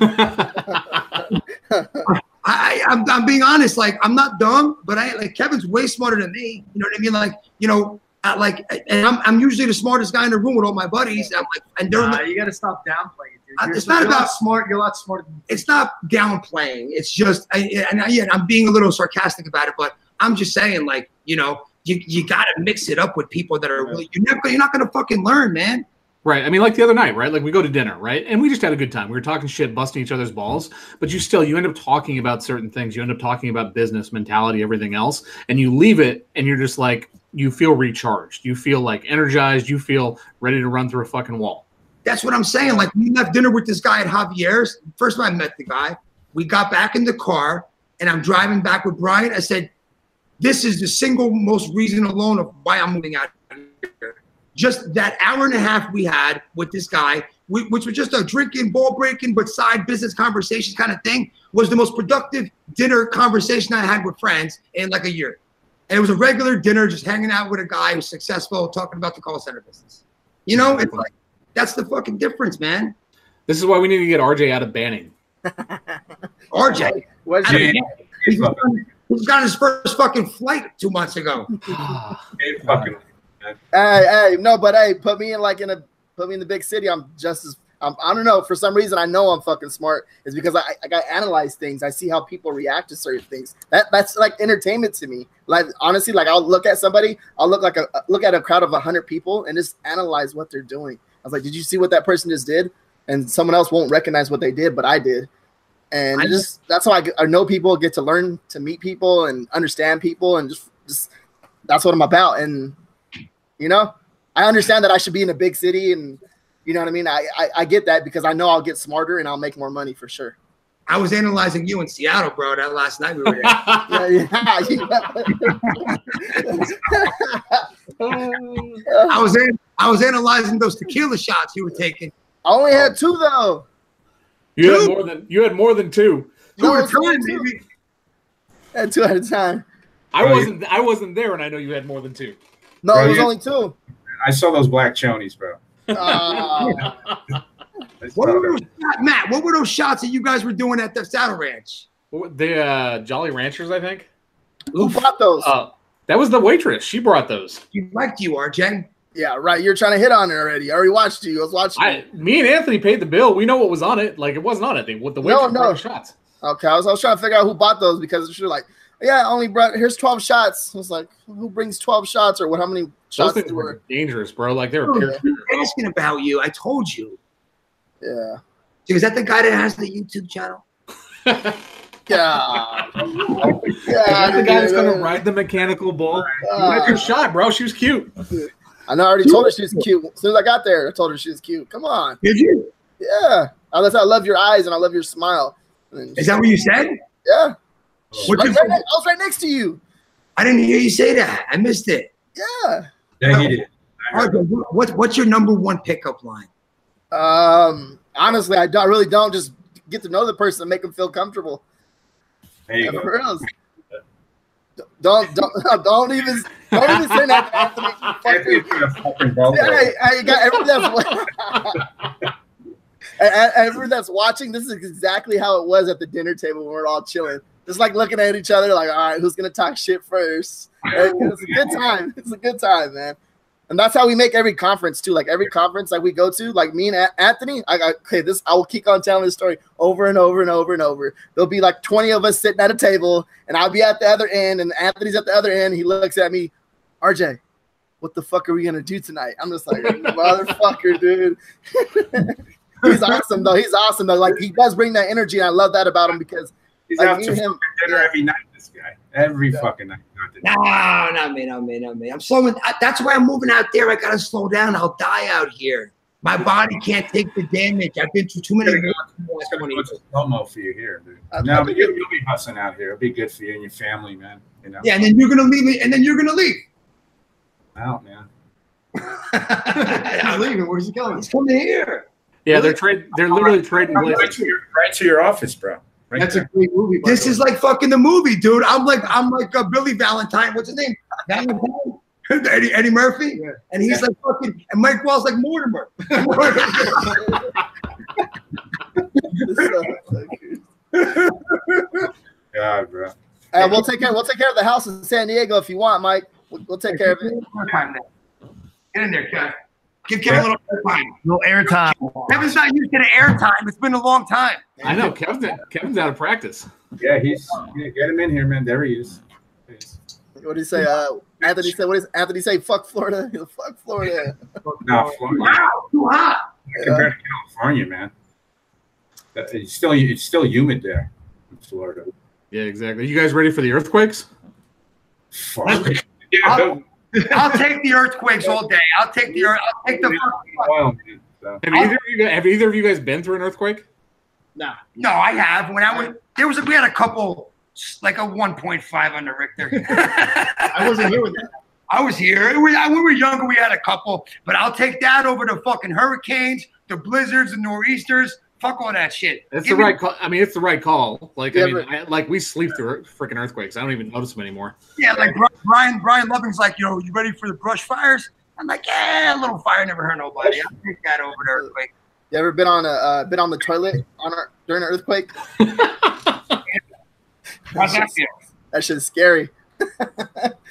I, I'm, I'm being honest. Like I'm not dumb, but I like Kevin's way smarter than me. You know what I mean? Like you know, I, like and I'm I'm usually the smartest guy in the room with all my buddies. I'm like, and they're Nah, you got to stop downplaying. Uh, it's not you're a lot about- smart. You're a lot smarter than it's not downplaying. It's just, I, and I, yeah, I'm being a little sarcastic about it, but I'm just saying, like, you know, you, you got to mix it up with people that are really, you're never, you're not going to fucking learn, man. Right. I mean, like the other night, right? Like we go to dinner, right? And we just had a good time. We were talking shit, busting each other's balls, but you still you end up talking about certain things. You end up talking about business, mentality, everything else, and you leave it and you're just like you feel recharged. You feel like energized, you feel ready to run through a fucking wall. That's what I'm saying. Like, we left dinner with this guy at Javier's. First time I met the guy, we got back in the car, and I'm driving back with Brian. I said, This is the single most reason alone of why I'm moving out here. Just that hour and a half we had with this guy, whi- which was just a drinking, ball breaking, but side business conversation kind of thing, was the most productive dinner conversation I had with friends in like a year. And it was a regular dinner, just hanging out with a guy who's successful, talking about the call center business. You know, it's like, that's the fucking difference, man. This is why we need to get RJ out of Banning. [laughs] RJ, What's I your, mean, he's got, he's got his first fucking flight two months ago. [sighs] Hey, hey, hey, no, but hey, put me in like in a put me in the big city. I'm just as I'm, I don't know. For some reason, I know I'm fucking smart. Is because I I got analyze things. I see how people react to certain things. That that's like entertainment to me. Like honestly, like I'll look at somebody, I'll look like a look at a crowd of hundred people and just analyze what they're doing. I was like, did you see what that person just did? And someone else won't recognize what they did, but I did. And I just that's how I, I know people, get to learn to meet people and understand people, and just just that's what I'm about. And you know, I understand that I should be in a big city, and you know what I mean. I, I I get that because I know I'll get smarter and I'll make more money for sure. I was analyzing you in Seattle, bro. That last night we were there. [laughs] Yeah, [laughs] yeah. I was in, I was analyzing those tequila shots you were taking. I only had two though. You had more than you had more than two. Two No, at a time, two. baby. I two at a time. I wasn't I wasn't there and I know you had more than two. No, Bro, it was you- only two. I saw those black chonies, bro. Uh, What were those shots, Matt? What were those shots that you guys were doing at the Saddle Ranch? The uh, Jolly Ranchers, I think. who bought those? Uh, that was the waitress. She brought those. He liked you, RJ. yeah, right. You're trying to hit on it already. I already watched you. I was watching. I, me and Anthony paid the bill. We know what was on it. Like it wasn't on it. They, what the No, waitress no. brought the shots. Okay, I was, I was trying to figure out who bought those because she was like, yeah, I only brought here's 12 shots. I was like, who brings 12 shots or what? How many Those shots things were were? dangerous, bro. Like they were Oh, yeah. Asking about you. I told you. Yeah. Is that the guy that has the YouTube channel? [laughs] Yeah. Is that the guy that's gonna ride the mechanical bull? Uh, you had your shot, bro. She was cute. I know. I already told her she was cute. As soon as I got there, I told her she was cute. Come on. Did you? Yeah. I love, I love your eyes and I love your smile. Is that what you said? yeah. What Right, you- right, ne- I was right next to you. I didn't hear you say that. I missed it. Yeah. Yeah, he did. I what- what, what's your number one pickup line? Um. Honestly, I, don't, I really don't just get to know the person and make them feel comfortable. There you go. For. Don't don't [laughs] don't even don't even say that, [laughs] Anthony. you Anthony fucker. put a fucking ball Hey, I got everyone that's And- and [laughs] everyone that's watching. This is exactly how it was at the dinner table when we we're all chilling, just like looking at each other, like, all right, who's gonna talk shit first? And It's a good [laughs] time. It's a good time, man. And that's how we make every conference too. Like every conference like we go to, like me and Anthony, I got okay. This I will keep on telling this story over and over and over and over. There'll be like twenty of us sitting at a table, and I'll be at the other end, and Anthony's at the other end. He looks at me, RJ, what the fuck are we gonna do tonight? I'm just like, motherfucker, dude. [laughs] He's awesome though. He's awesome though. Like he does bring that energy, and I love that about him because He's like out to and him. dinner every night. This guy every fucking night. Not the- No, not me, not me, not me. I'm slowing. I, that's why I'm moving out there. I gotta slow down. I'll die out here. My body can't take the damage. I've been through too many. It's wars. gonna go to slow-mo for you here, dude. I- I No, but you'll, you'll be hustling out here. It'll be good for you and your family, man. You know, Yeah, and then you're gonna leave me, and then you're gonna leave. out, man. [laughs] He's leaving. Where's he going? He's coming here. Yeah, they're trade. They're literally trading Right to your, right to your office, bro. Right That's there. a great movie. This is like fucking the movie, dude. I'm like, I'm like uh, Billy Valentine. What's his name? Valentine. [laughs] Eddie, Eddie Murphy, Yeah. and he's like fucking, and Mike Gual's like Mortimer. [laughs] [laughs] God, bro. Uh, we'll take care. We'll take care of the house in San Diego if you want, Mike. We'll, we'll take care of it. Get in there, Kev. Give Kevin a little airtime. No airtime. Kevin's not used to the airtime. It's been a long time. I know Kevin's Kevin's out of practice. Yeah, he's yeah, get him in here, man. There he is. What did he say? Uh, Anthony said. What is Anthony say? Fuck Florida. [laughs] Fuck Florida. No, Florida. Wow, too hot. compared to California, man. It's still it's still humid there in Florida. Yeah, exactly. You guys ready for the earthquakes? Fuck. [laughs] I'll, I'll take the earthquakes all day. I'll take the earth. I'll take the. Oil, so. Have either of you guys, have either of you guys been through an earthquake? Nah. No, I have. When I was there was a, we had a couple like a 1.5 on the Richter. [laughs] I wasn't here with that. I was here. It was- when we were younger, we had a couple, but I'll take that over the fucking hurricanes, the blizzards, the nor'easters. Fuck all that shit. That's Give the me- right call. I mean, it's the right call. Like, Yeah, I mean, but- I, like we sleep through freaking earthquakes. I don't even notice them anymore. Yeah, like Brian. Brian Loving's like, yo, you ready for the brush fires? I'm like, yeah, a little fire never hurt nobody. I'll take that over the earthquake. You ever been on a uh, been on the toilet on a, during an earthquake? [laughs] How's that feel? That shit's scary. [laughs]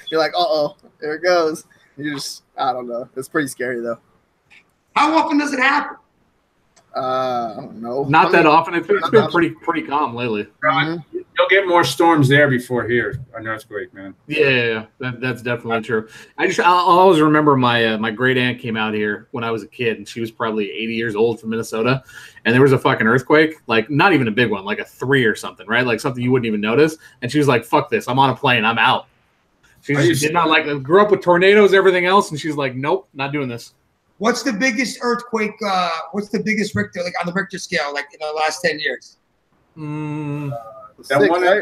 You're like, uh oh, there it goes. You just, I don't know. It's pretty scary though. How often does it happen? Uh, I don't know. Not that often. It's, it's Not been pretty pretty calm lately. Mhm. You'll get more storms there before here, an earthquake, man. Yeah, yeah, yeah. That, that's definitely true. I just I'll, I'll always remember my uh, my great aunt came out here when I was a kid, and she was probably 80 years old from Minnesota, and there was a fucking earthquake, like not even a big one, like a three or something, right? Like something you wouldn't even notice. And she was like, "Fuck this! I'm on a plane. I'm out." She just did not like grew up with tornadoes, everything else, and she's like, "Nope, not doing this." What's the biggest earthquake? Uh, what's the biggest Richter, like on the Richter scale, like in the last ten years? Mm, That Six, one, right?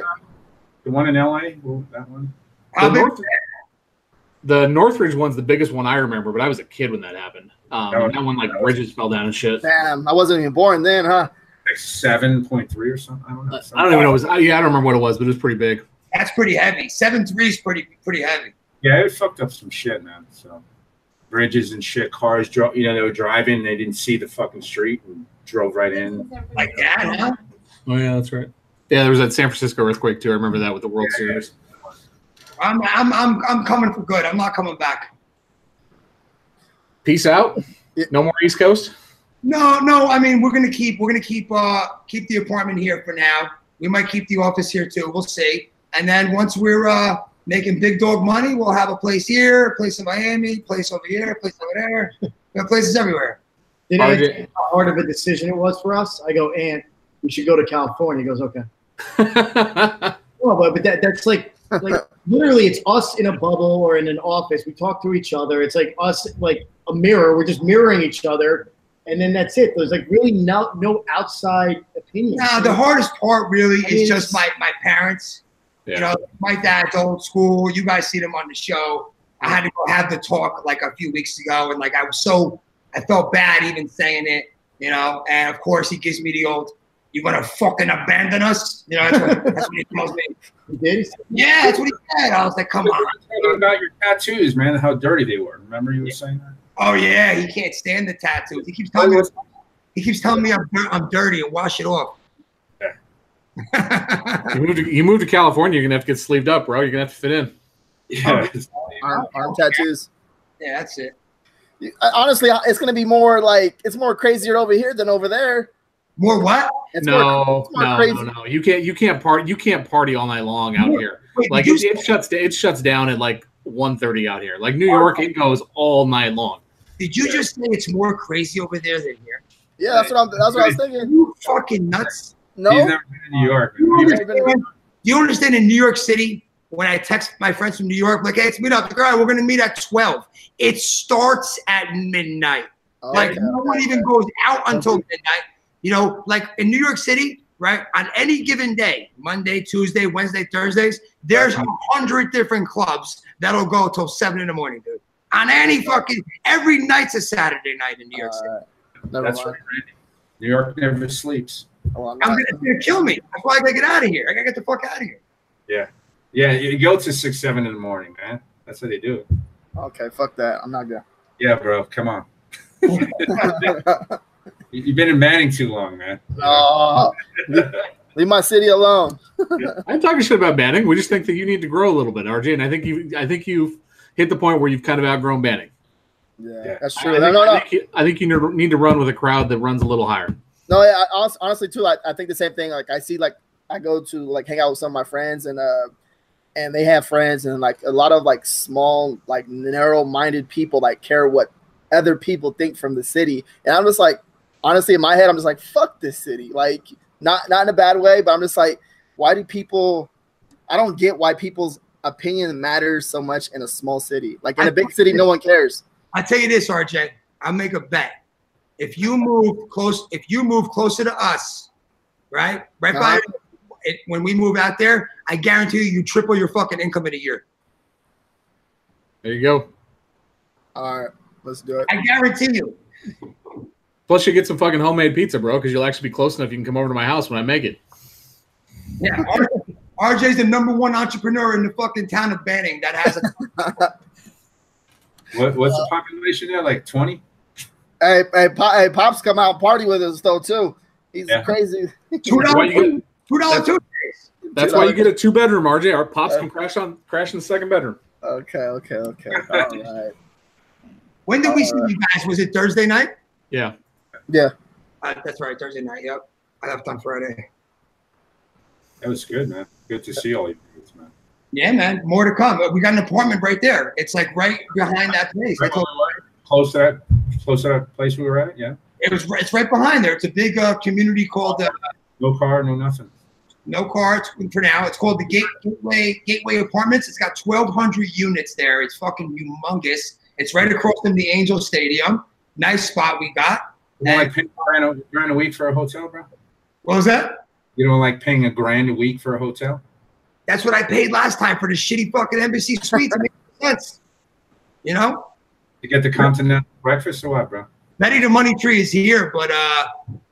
the one in LA, well, that one. How the, big? North, the Northridge one's the biggest one I remember, but I was a kid when that happened. Um, Oh, and that one like bridges fell down and shit. Damn, I wasn't even born then, huh? Like seven point three or something. I don't know. I don't even know. It was yeah, I don't remember what it was, but it was pretty big. That's pretty heavy. Seven three is pretty pretty heavy. Yeah, it fucked up some shit, man. So bridges and shit. Cars drove. You know, they were driving. They didn't see the fucking street and drove right in. Like that, huh? Oh yeah, that's right. Yeah, there was that San Francisco earthquake too. I remember that with the World Yeah, Series. I'm I'm I'm I'm coming for good. I'm not coming back. Peace out. No more East Coast. No, no. I mean, we're gonna keep we're gonna keep uh keep the apartment here for now. We might keep the office here too. We'll see. And then once we're uh making big dog money, we'll have a place here, a place in Miami, a place over here, a place over there. We have places everywhere. Did RJ. it how hard of a decision it was for us? I go, Ant, we should go to California. He goes, okay. [laughs] Well, but, but that, that's like like literally it's us in a bubble or in an office. We talk to each other. It's like us like a mirror. We're just mirroring each other, and then that's it. There's like really no no outside opinion. Now the hardest part really I mean, is just it's- my my parents. Yeah. You know, my dad's old school. You guys see him on the show. I had to go have the talk like a few weeks ago, and like I was so I felt bad even saying it. You know, and of course he gives me the old, "You gonna fucking abandon us?" You know, that's what, [laughs] that's what he tells me. He did. Yeah, that's what he said. I was like, "Come on." Talking about your tattoos, man, how dirty they were. Remember you were saying that? Oh yeah, he can't stand the tattoos. He keeps telling me he keeps telling me I'm dir- I'm dirty and wash it off. You moved to you moved to California. You're gonna have to get sleeved up, bro. You're gonna have to fit in. Yeah. Arm, arm tattoos. yeah, that's it. Uh, Honestly, it's gonna be more like it's more crazier over here than over there. More what? It's no, it's more no, crazy. no, no. You can't you can't party you can't party all night long out here. Wait, Like it, it shuts it shuts down at like 1.30 out here. Like New York, it goes all night long. Did you just say it's more crazy over there than here? Yeah, that's what I'm. That's what I was Are thinking. you fucking nuts? No, He's never been in New York. man. I've He was- never been- Do you understand in New York City, when I text my friends from New York, like, hey, let's meet up. Like, all right, we're gonna meet at 12. It starts at midnight. Oh, like okay, no one even goes out until midnight. You know, like in New York City, right? On any given day, Monday, Tuesday, Wednesday, Thursdays, there's a hundred different clubs that'll go till seven in the morning, dude. On any fucking every night's a Saturday night in New York City. That's right, New York never sleeps. Oh, I'm I'm gonna, it's gonna kill me. That's why I gotta get out of here. I gotta get the fuck out of here. Yeah, yeah. you go to six, seven in the morning, man. That's how they do it. okay, fuck that. I'm not gonna. Yeah, bro. Come on. [laughs] You- You've been in Banning too long, man. Oh, leave, [laughs] leave my city alone. I'm talking shit about Banning. We just think that you need to grow a little bit, RJ. And I think you, I think you've hit the point where you've kind of outgrown Banning. Yeah, Yeah. that's I true. think, No, no, I think you, I think you need to run with a crowd that runs a little higher. No, yeah, I, honestly too. I, I think the same thing. Like I see, like I go to like hang out with some of my friends, and uh, and they have friends, and like a lot of like small, like narrow-minded people, like care what other people think from the city, and I'm just like, honestly, in my head, I'm just like, fuck this city. Like not not in a bad way, but I'm just like, why do people? I don't get why people's opinion matters so much in a small city. Like in a big city, no one cares. I tell you this, RJ. I'll make a bet. If you move close, if you move closer to us, right, right by Uh-huh. it, when we move out there, I guarantee you, you triple your fucking income in a year. There you go. All right, let's do it. I guarantee you. Plus, you get some fucking homemade pizza, bro, because you'll actually be close enough. You can come over to my house when I make it. Yeah, RJ, RJ's the number one entrepreneur in the fucking town of Banning that has a. [laughs] What, what's the population there? Like 20? Hey, hey, Pop, hey, Pops, come out and party with us though too. He's Yeah. crazy. Two That's [laughs] why dollars, you get, two dollars that's why you get a two bedroom, RJ. Our pops uh, can crash on crash in the second bedroom. Okay, okay, okay. All [laughs] right. When did we see uh, you guys? Was it Thursday night? Yeah. Yeah. Uh, that's right, Thursday night. Yep, I left on Friday. That was good, man. Good to see all you guys, man. Yeah, man, more to come. Uh, we got an apartment right there. It's like right behind that place. I Right told- Close to that, close to that place we were at. Yeah. It was. It's right behind there. It's a big uh, community called uh, No car, no nothing. No Cards for now. It's called the Gate, Gateway Gateway Apartments. It's got 1,200 units there. It's fucking humongous. It's right across from the Angel Stadium. Nice spot we got. You don't like paying a grand a, week for a hotel, bro? What was that? You don't like paying a grand a week for a hotel? That's what I paid last time for the shitty fucking Embassy Suites. It makes sense. You know, To get the continental breakfast or what, bro? Betty the Money Tree is here, but uh,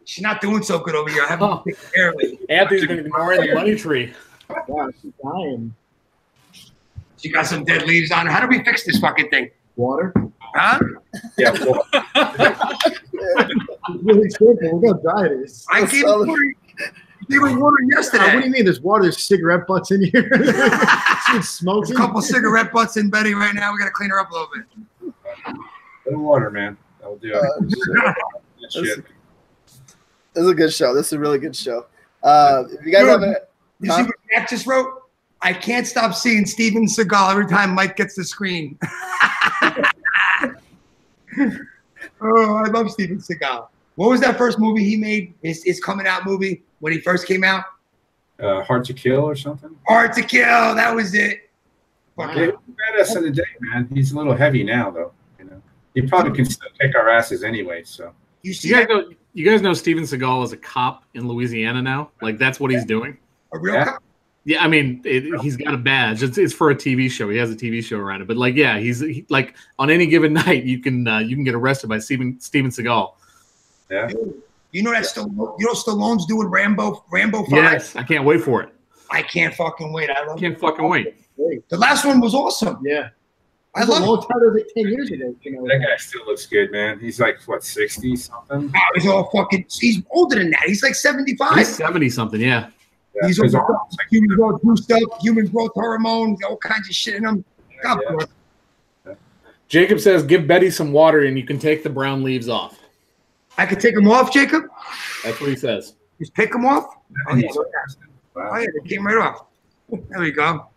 she's not doing so good over here. I haven't Oh. taken care of it. Anthony's been ignoring the money tree. Wow, she's dying. She got some dead leaves on her. How do we fix this fucking thing? Water. Huh? Yeah. Well, [laughs] It's really simple. We're gonna dry this. I That's gave all- her water, gave her Uh, what do you mean? There's water. There's cigarette butts in here. [laughs] She's There's smoking. a couple cigarette butts in Betty right now. We got to clean her up a little bit. Little water, man. That'll do it. Uh, [laughs] shit. This is a good show. This is a really good show. Uh, if you guys Dude. haven't, You see what Jack just wrote? I can't stop seeing Steven Seagal every time Mike gets the screen. [laughs] oh, I love Steven Seagal. What was that first movie he made? His, his coming out movie when he first came out? Uh, hard to kill or something? Hard to Kill. That was it. Fuck Yeah, it. badass in the day, man. He's a little heavy now, though. You he probably can still kick our asses anyway. So You see You guys know you guys know Steven Seagal is a cop in Louisiana now. Like that's what he's doing. A real Yeah. cop? Yeah, I mean, it, he's got a badge. It's, it's for a TV show. He has a TV show around it. But like, yeah, he's he, like on any given [laughs] night, you can uh, you can get arrested by Steven Steven Seagal. yeah, You know that Stallone, you know Stallone's doing Rambo Rambo 5? Yes, I can't wait for it. I can't fucking wait. I I love can't fucking wait. The last one was awesome. Yeah. I That a love long time. It ten years ago. You know. that guy still looks good, man. He's like what sixty something. Wow, he's all fucking. He's older than that. He's like seventy-five. He's seventy something. Yeah. Yeah, He's his all like, human growth boost up, human growth hormones, all kinds of shit in him. God yeah. bless. Jacob says, "Give Betty some water, and you can take the brown leaves off." I could take them off, Jacob. That's what he says. Just pick them off. Oh yeah, oh Wow. yeah, they came right off. There we go.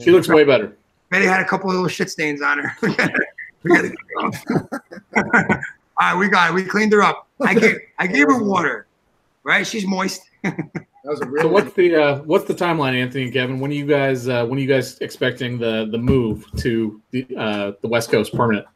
She looks way better. Betty had a couple of little shit stains on her. [laughs] we got to get her off. [laughs] all right, we got it. We cleaned her up. I gave I gave her water. Right, she's moist. [laughs] That was a real. So what's the uh, what's the timeline, Anthony and Kevin? When are you guys uh, when are you guys expecting the the move to the uh, the West Coast permanent?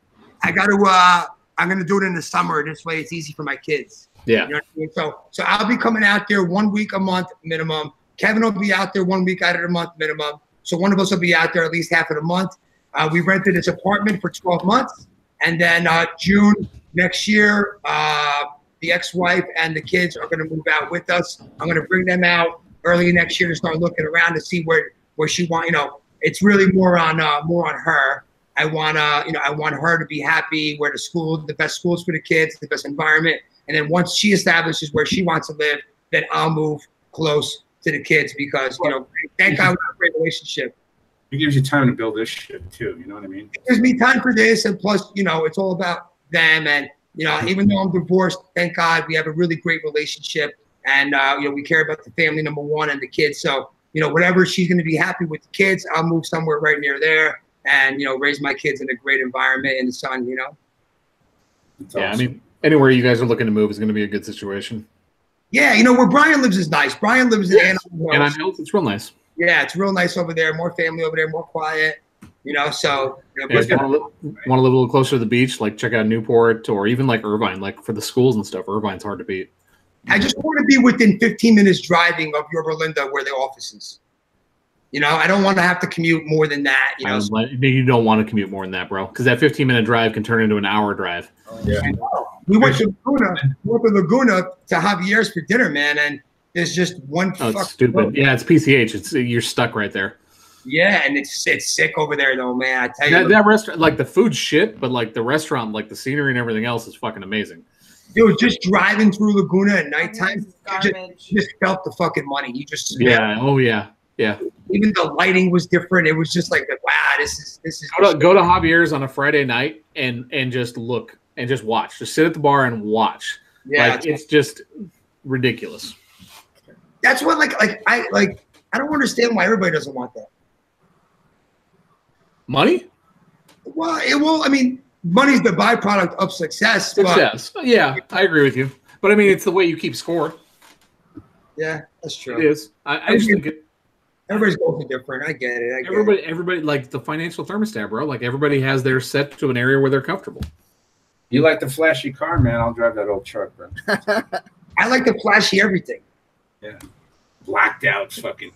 I got to. Uh, I'm gonna do it in the summer. This way, it's easy for my kids. Yeah, You know I mean? So, so I'll be coming out there one week a month minimum. Kevin will be out there one week out of the month minimum. So one of us will be out there at least half of the month. Uh, we rented this apartment for 12 months, and then uh, June next year, uh, the ex-wife and the kids are going to move out with us. I'm going to bring them out early next year to start looking around to see where where she want. You know, it's really more on uh, more on her. I want to, you know, I want her to be happy, where the school, the best schools for the kids, the best environment. And then once she establishes where she wants to live, then I'll move close to the kids because, you know, thank God we have a great relationship. It gives you time to build this shit too. You know what I mean? It gives me time for this. And plus, you know, it's all about them. And, you know, even though I'm divorced, thank God we have a really great relationship. And, uh, you know, we care about the family, number one, and the kids. So, you know, whatever she's going to be happy with the kids, I'll move somewhere right near there and, you know, raise my kids in a great environment in the sun, you know? It's yeah. I mean, anywhere you guys are looking to move is going to be a good situation. Yeah, you know where Brian lives is nice. Brian lives in Anaheim And I Hills. know it's real nice. Yeah, it's real nice over there. More family over there, more quiet. You know, so you know, Yeah, if you but- want to live a little closer to the beach, like check out Newport or even like Irvine. Like for the schools and stuff, Irvine's hard to beat. I just want to be within 15 minutes driving of Yorba Linda where the office is. You know, I don't want to have to commute more than that. You know, but you don't want to commute more than that, bro, because that 15 minute drive can turn into an hour drive. We went to Laguna, we went to Laguna to Javier's for dinner, man, and there's just one. fuck it's stupid. Yeah, it's PCH. It's you're stuck right there. Yeah, and it's it's sick over there though, man. I tell you, That, that restaurant, like the food, shit, but like the restaurant, like the scenery and everything else is fucking amazing. dude, just driving through Laguna at nighttime, It's you just, just felt the fucking money. You just smelled Yeah. Oh yeah. Yeah. even the lighting was different. It was just like, wow, this is this is. Go to, go to Javier's on a Friday night and and just look and just watch. Just sit at the bar and watch. yeah, like it's just ridiculous. that's what like like I like. I don't understand why everybody doesn't want that. Money, Well, it will. I mean, money's the byproduct of success. But success. Yeah, I agree with you. But I mean, it's the way you keep score. yeah, that's true. is. I, I just think it, Everybody's goals are different. I get it. I get everybody, everybody, like the financial thermostat, bro. Like everybody has their set to an area where they're comfortable. You like the flashy car, man? I'll drive that old truck, bro. [laughs] I like the flashy everything. Yeah, blacked out fucking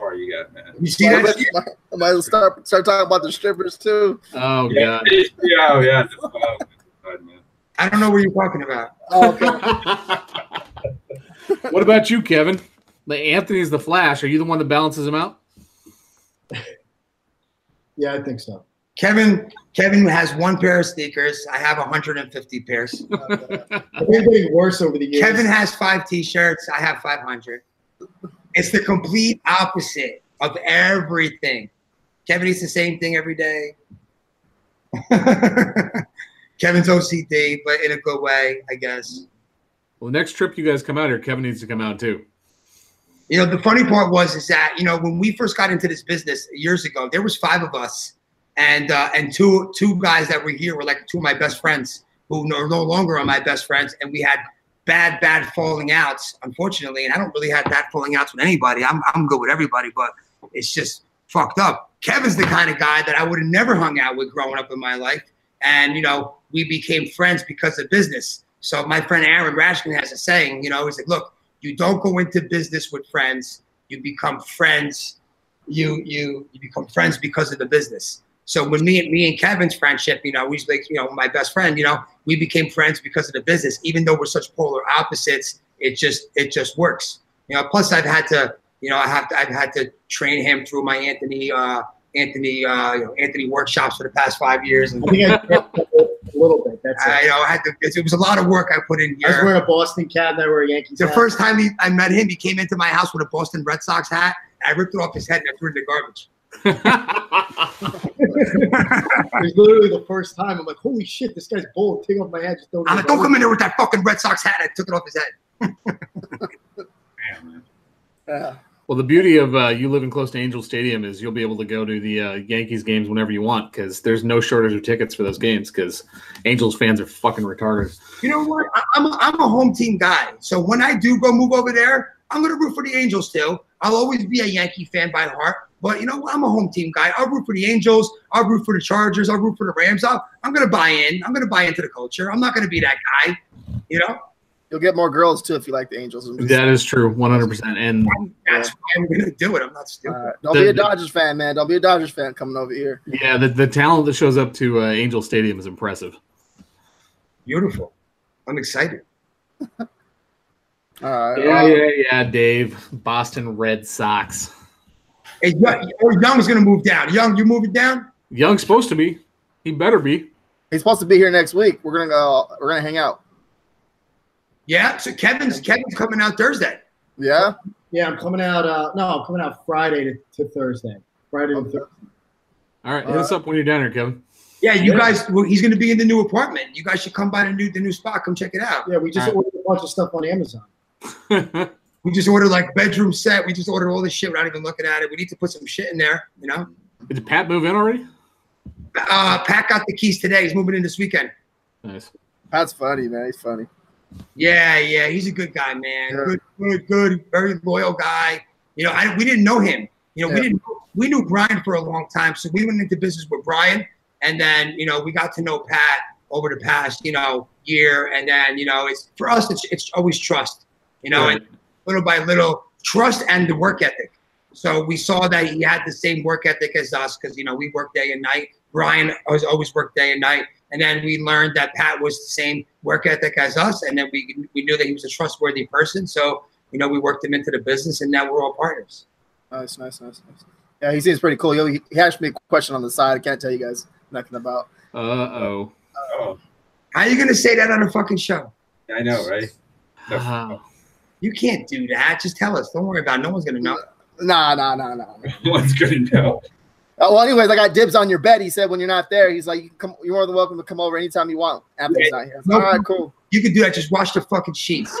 car you got, man. You see I that? I might start start talking about the strippers too. Oh Yeah, god. [laughs] yeah, oh, yeah. Oh, God. I don't know what you're talking about. Oh, okay. [laughs] what about you, Kevin? Like Anthony's the Flash. Are you the one that balances him out? Yeah, I think so. Kevin Kevin has one pair of sneakers. I have 150 pairs. [laughs] They're getting worse over the years. Kevin has five T-shirts. I have 500. It's the complete opposite of everything. Kevin eats the same thing every day. [laughs] Kevin's OCD, but in a good way, I guess. Well, the next trip you guys come out here, Kevin needs to come out too. You know, the funny part was is that you know when we first got into this business years ago, there was five of us, and uh, and two two guys that were here were like two of my best friends who are no longer are my best friends, and we had bad bad falling outs, unfortunately. And I don't really have bad falling outs with anybody. I'm I'm good with everybody, but it's just fucked up. Kevin's the kind of guy that I would have never hung out with growing up in my life, and you know we became friends because of business. So my friend Aaron Rashkin has a saying, you know, he's like, look you don't go into business with friends you become friends you you you become friends because of the business so when me and me and kevin's friendship you know he's like you know my best friend you know we became friends because of the business even though we're such polar opposites it just it just works you know plus i've had to you know i have to i've had to train him through my anthony uh anthony uh you know anthony workshops for the past five years and I I a little bit. That's I, it. you know, I had to, it was a lot of work I put in I was wearing a Boston cap. Now we're a Yankees. The hat. first time he, I met him, he came into my house with a Boston Red Sox hat. I ripped it off his head and I threw it in the garbage. It was literally the first time. I'm like, holy shit, this guy's bold. Take off my hat. Just throw it in I'm like, don't come in there with that fucking Red Sox hat. I took it off his head. Damn, man. Yeah. [laughs] Well, the beauty of uh, you living close to Angel Stadium is you'll be able to go to the uh, Yankees games whenever you want because there's no shortage of tickets for those games because Angels fans are fucking retarded. You know what? I, I'm a, I'm a home team guy. So when I do go move over there, I'm gonna root for the Angels too. I'll always be a Yankee fan by heart. But you know, what? I'm a home team guy. I'll root for the Angels. I'll root for the Chargers. I'll root for the Rams. I'll, I'm gonna buy in. I'm gonna buy into the culture. I'm not gonna be that guy. You know, You'll get more girls too if you like the Angels. That is true, one hundred percent. And that's why I'm gonna do it. I'm not stupid. Uh, don't The- be a Dodgers fan, man. Don't be a Dodgers fan coming over here. yeah, the, the talent that shows up to uh, Angel Stadium is impressive. Beautiful. I'm excited. [laughs] All right. Yeah, uh, yeah, yeah, Dave. Boston Red Sox. Hey, Young, oh, Young's gonna move down. Young, you moving down? Young's supposed to be. He better be. He's supposed to be here next week. We're gonna go. We're gonna hang out. Yeah. So Kevin's Kevin's coming out Thursday. Yeah. Yeah, I'm coming out. Uh, no, I'm coming out Friday to, to Thursday. Friday to Thursday. All right, hit us up when you're down here, Kevin. Yeah, you Yeah. guys. Well, he's gonna be in the new apartment. You guys should come by the new the new spot. Come check it out. Yeah, we just All right. ordered a bunch of stuff on Amazon. [laughs] We just ordered like bedroom set. We just ordered all this shit without even looking at it. We need to put some shit in there. You know. Did Pat move in already? Uh, Pat got the keys today. He's moving in this weekend. Nice. Pat's funny, man. He's funny. Yeah, yeah, he's a good guy, man. Yeah. Good, good, good, very loyal guy. You know, I we didn't know him. You know, we didn't we knew Brian for a long time, so we went into business with Brian, and then you know we got to know Pat over the past you know year, and then you know it's for us it's it's always trust. You know, and little by little trust and the work ethic. So we saw that he had the same work ethic as us because you know we work day and night. Brian always always worked day and night, and then we learned that Pat was the same work ethic as us, and then we we knew that he was a trustworthy person. So you know we worked him into the business, and now we're all partners. Nice, nice, nice, nice. Yeah, he seems pretty cool. He, he asked me a question on the side. I can't tell you guys nothing about. Uh oh. Oh, How you gonna say that on a fucking show? I know, right? [laughs] Wow. You can't do that. Just tell us. Don't worry about it. No one's gonna know. Nah, nah, nah, nah. [laughs] No one's good to know. Oh, well, anyways, I got dibs on your bed. He said when you're not there, he's like, you can come. You're more than welcome to come over anytime you want. Anthony's not here. I No. All right, cool. You can do that. Just wash the fucking sheets. [laughs]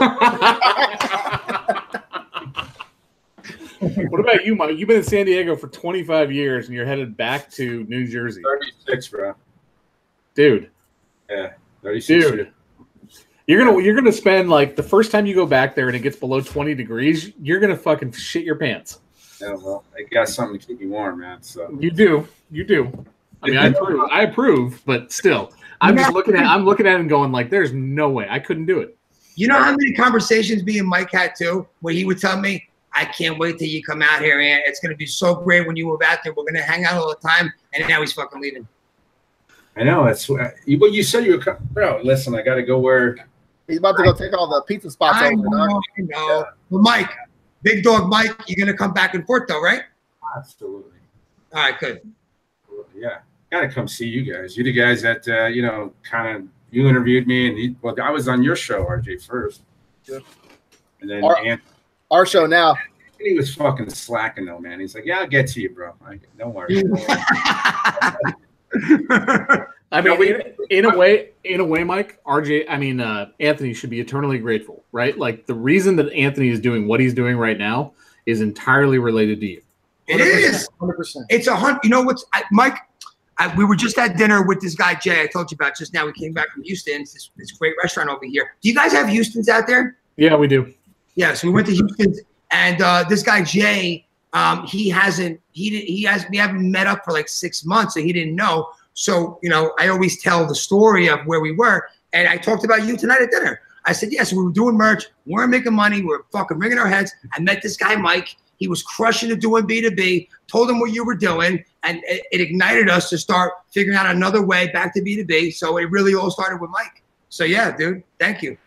what about you, Mike? You've been in San Diego for 25 years and you're headed back to New Jersey. 36, bro. Dude, Yeah, 36. dude. You're gonna you're gonna spend like the first time you go back there and it gets below 20 degrees, you're gonna fucking shit your pants. Yeah, well, I got something to keep you warm, man. So You do. You do. I mean I [laughs] approve. I approve, but still. I'm just looking at I'm looking at it and going like there's no way. I couldn't do it. You know how many conversations me and Mike had too, where he would tell me, "I can't wait till you come out here, and it's gonna be so great when you move out there. We're gonna hang out all the time." And now he's fucking leaving. I know that's what you, said you were, co- bro. Listen, I got to go where He's about to go take all the pizza spots I over. know, Dog. I know. But Mike, big dog Mike, you're gonna come back and forth though, right? absolutely, All right, good. yeah. Got to come see you guys. You the guys that uh, you know, kind of you interviewed me, and he, well, I was on your show, RJ, first, Yeah. and then Our- Anthony Our show now. He was fucking slacking though, man. He's like, "Yeah, I'll get to you, bro. I, don't worry." [laughs] [laughs] [laughs] I mean, in, in a way, in a way, Mike, RJ, I mean, uh, Anthony should be eternally grateful, right? Like the reason that Anthony is doing what he's doing right now is entirely related to you. it is. Hundred percent. It's a hunt. You know what's I, Mike? I, we were just at dinner with this guy Jay. I told you about just now. We came back from Houston. It's this, this great restaurant over here. Do you guys have Houston's out there? Yeah, we do. Yeah, so we went to Houston, and uh, this guy Jay, um, he hasn't, he he has, we haven't met up for like six months, so he didn't know. So you know, I always tell the story of where we were, and I talked about you tonight at dinner. I said, yes, we were doing merch, we weren't making money, we were fucking ringing our heads. I met this guy Mike. He was crushing it doing B2B. Told him what you were doing, and it, it ignited us to start figuring out another way back to B2B. So it really all started with Mike. So yeah, dude, thank you.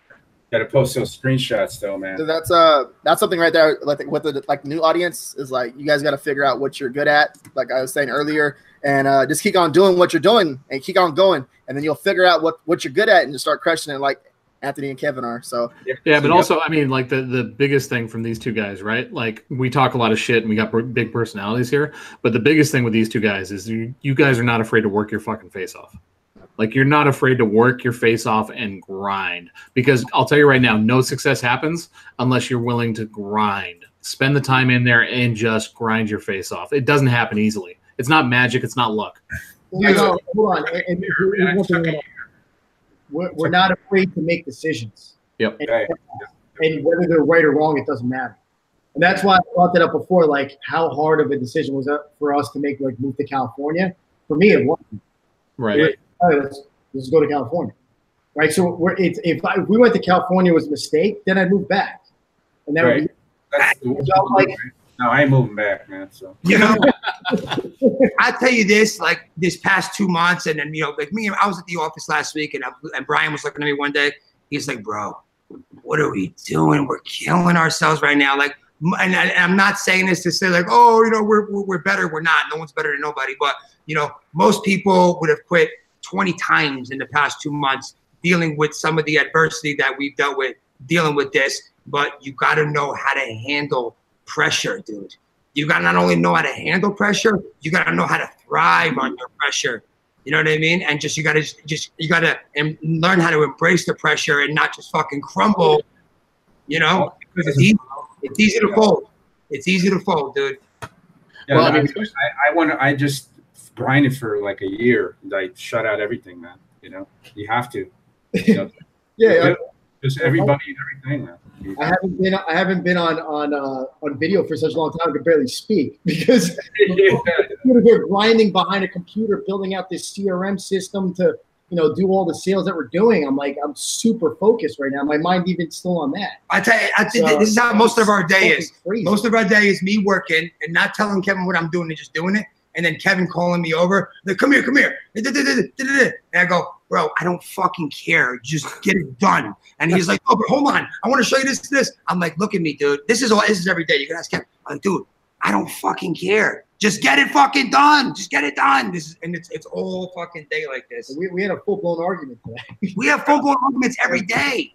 Got to post those screenshots though, man. So that's uh that's something right there. Like with the like new audience is like you guys got to figure out what you're good at. Like I was saying earlier, and uh, just keep on doing what you're doing and keep on going, and then you'll figure out what what you're good at and just start crushing it like Anthony and Kevin are. So Yeah, but So, also, I mean, like the the biggest thing from these two guys, right? Like we talk a lot of shit and we got br- big personalities here, but the biggest thing with these two guys is you, you guys are not afraid to work your fucking face off. Like you're not afraid to work your face off and grind because I'll tell you right now, no success happens unless you're willing to grind. Spend the time in there and just grind your face off. It doesn't happen easily. It's not magic. It's not luck. You know, hold on. And, and here's one thing I wanna- we're, we're not afraid to make decisions, Right. and whether they're right or wrong, it doesn't matter. And that's why I brought that up before. Like, how hard of a decision was that for us to make, like, move to California? For me, it wasn't. Right. It was, all right, let's, let's go to California. Right. So we're, it's, if, I, if we went to California was a mistake, then I'd move back. And that would Right. be That's So, like- no, I ain't moving back, man. So [laughs] You know, [laughs] I tell you this, like this past two months, and then you know, like me, I was at the office last week, and I, and Brian was looking at me one day. He's like, "Bro, what are we doing? We're killing ourselves right now." Like, and, I- and I'm not saying this to say like, "Oh, you know, we're, we're we're better." We're not. No one's better than nobody. But you know, most people would have quit 20 times in the past two months dealing with some of the adversity that we've dealt with, dealing with this. But you got to know how to handle pressure, dude. You got to not only know how to handle pressure, you got to know how to thrive under pressure. You know what I mean? And just you got to just you got to learn how to embrace the pressure and not just fucking crumble. You know, because it's easy. It's easy to fold. It's easy to fold, dude. yeah, Well, I I, mean- I, I want to. I just grinded for like a year. I shut out everything, man. You know, you have to. [laughs] You know, yeah. just everybody and everything, man. I haven't been I haven't been on on uh, on video for such a long time I could barely speak [laughs] because [laughs] Yeah. they're grinding behind a computer building out this CRM system to you know do all the sales that we're doing. I'm like I'm super focused right now. My mind even still on that. I tell you, I think So, this is how most of our day is. crazy. Most of our day is me working and not telling Kevin what I'm doing and just doing it. And then Kevin calling me over, like, come here, come here. [laughs] And I go, bro, I don't fucking care. Just get it done. And he's like, oh, but hold on. I want to show you this, this. I'm like, look at me, dude. This is all this is every day. You can ask Kevin. I'm like, dude, I don't fucking care. Just get it fucking done. Just get it done. This is and it's it's all fucking day like this. we, we had a full blown argument today. We have full blown arguments every day.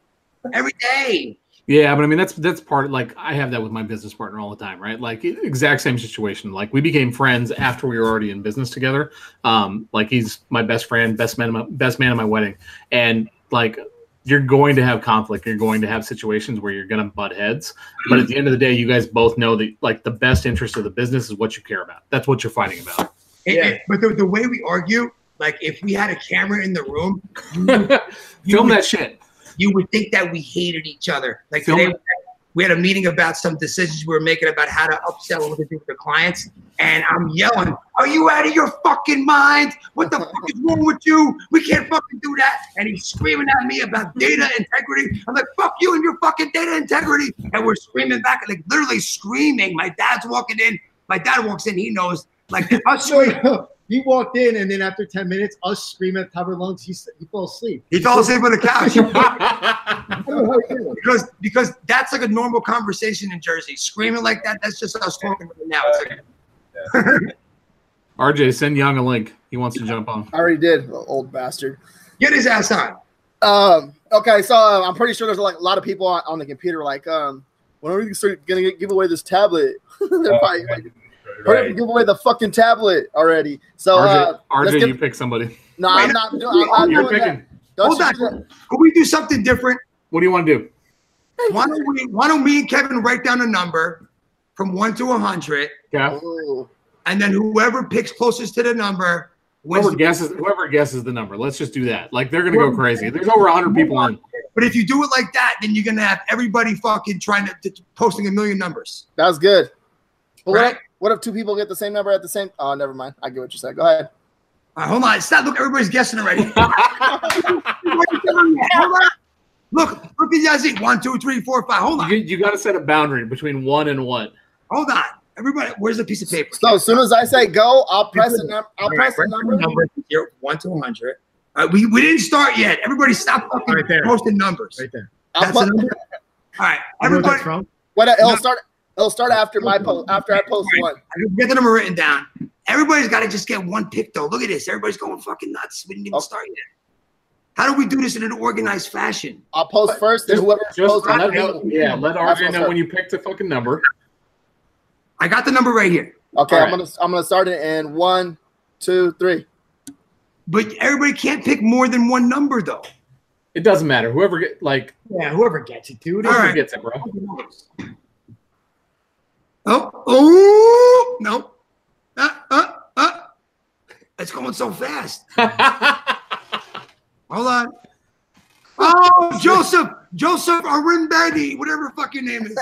Every day. Yeah, but I mean that's that's part like I have that with my business partner all the time, right? Like exact same situation. Like we became friends after we were already in business together. Um, like he's my best friend, best man, my, best man at my wedding, and like you're going to have conflict. You're going to have situations where you're going to butt heads. But at the end of the day, you guys both know that like the best interest of the business is what you care about. That's what you're fighting about. It- Yeah. it- but the, the way we argue, like if we had a camera in the room, you you [laughs] Film would- that shit. You would think that we hated each other. Like Film today, we had a meeting about some decisions we were making about how to upsell and what to do with the clients. And I'm yelling, Are you out of your fucking mind? What the fuck is wrong with you? We can't fucking do that. And he's screaming at me about data integrity. I'm like, Fuck you and your fucking data integrity. And we're screaming back, like literally screaming. My dad's walking in. My dad walks in. He knows. Like [laughs] us he walked in, and then after ten minutes, us screaming at the top of lungs, he he fell asleep. He fell asleep on the couch. I don't know how he did it. because because that's like a normal conversation in Jersey. Screaming like that, that's just us talking right now. It's like, [laughs] RJ, send Young a link. He wants to jump on. I already did, old bastard. get his ass on. Um. Okay, so uh, I'm pretty sure there's like a lot of people on, on the computer like, um, when are we gonna give away this tablet? [laughs] They're probably like, hurry up and give away the fucking tablet already. So, uh, RJ, let's RJ get- you pick somebody. no, I'm not. [laughs] doing- I'm not You're doing that. picking. Don't Hold on. that. Could we do something different? What do you want to do? Why don't we? Why don't me and Kevin write down a number from one to a hundred, Yeah. And then whoever picks closest to the number. Whoever guesses, whoever guesses the number. Let's just do that. Like they're gonna go crazy. There's over hundred people on. But if you do it like that, then you're gonna have everybody fucking trying to, to posting a million numbers. That's good. But Right. If, what if two people get the same number at the same? Oh, never mind. I get what you said. Go ahead. All right, hold on. Stop. Look, everybody's guessing already. [laughs] Hold on. Look, look at Yazzie. One, two, three, four, five. Hold on. You, you got to set a boundary between one and one. Hold on. Everybody, where's the piece of paper? So as soon as I say go, I'll press the number. I'll All press right, the write number. number zero, one to 100. All right, we, we didn't start yet. Everybody stop fucking Right there. posting numbers. Right there. I'll That's put, the number. All right, You know what everybody, that's from? what, it'll No. start. It'll start after my post. After I post one. I'm get the number written down. Everybody's got to just get one pick, though. Look at this. Everybody's going fucking nuts. We didn't even Okay. start yet. How do we do this in an organized fashion? I'll post first, and whoever Just posts let, after me- yeah, let That's RJ know up. when you picked the fucking number. I got the number right here. Okay, All I'm gonna I'm gonna start it in one, two, three. But everybody can't pick more than one number, though. It doesn't matter. Whoever get like Yeah, whoever gets it, dude. All whoever right. gets it, bro. Oh, oh, no. Uh, uh, uh. It's going so fast. [laughs] Hold on. Oh, Joseph, Joseph Arimbedi, whatever the fuck your name is.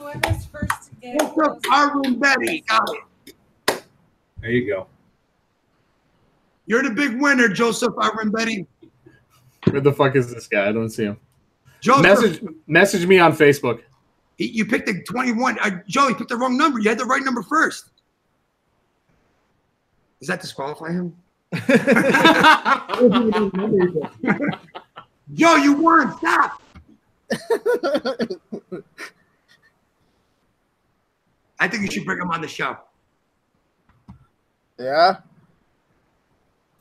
Joseph Arvin Betty. Got it. There you go. You're the big winner, Joseph Arvin Betty. Where the fuck is this guy? I don't see him. Joseph, Message message me on Facebook. You picked the 21. Uh, Joe, you picked the wrong number. You had the right number first. Does that disqualify him? [laughs] Joe, you won. Stop. I think you should bring him on the show. yeah.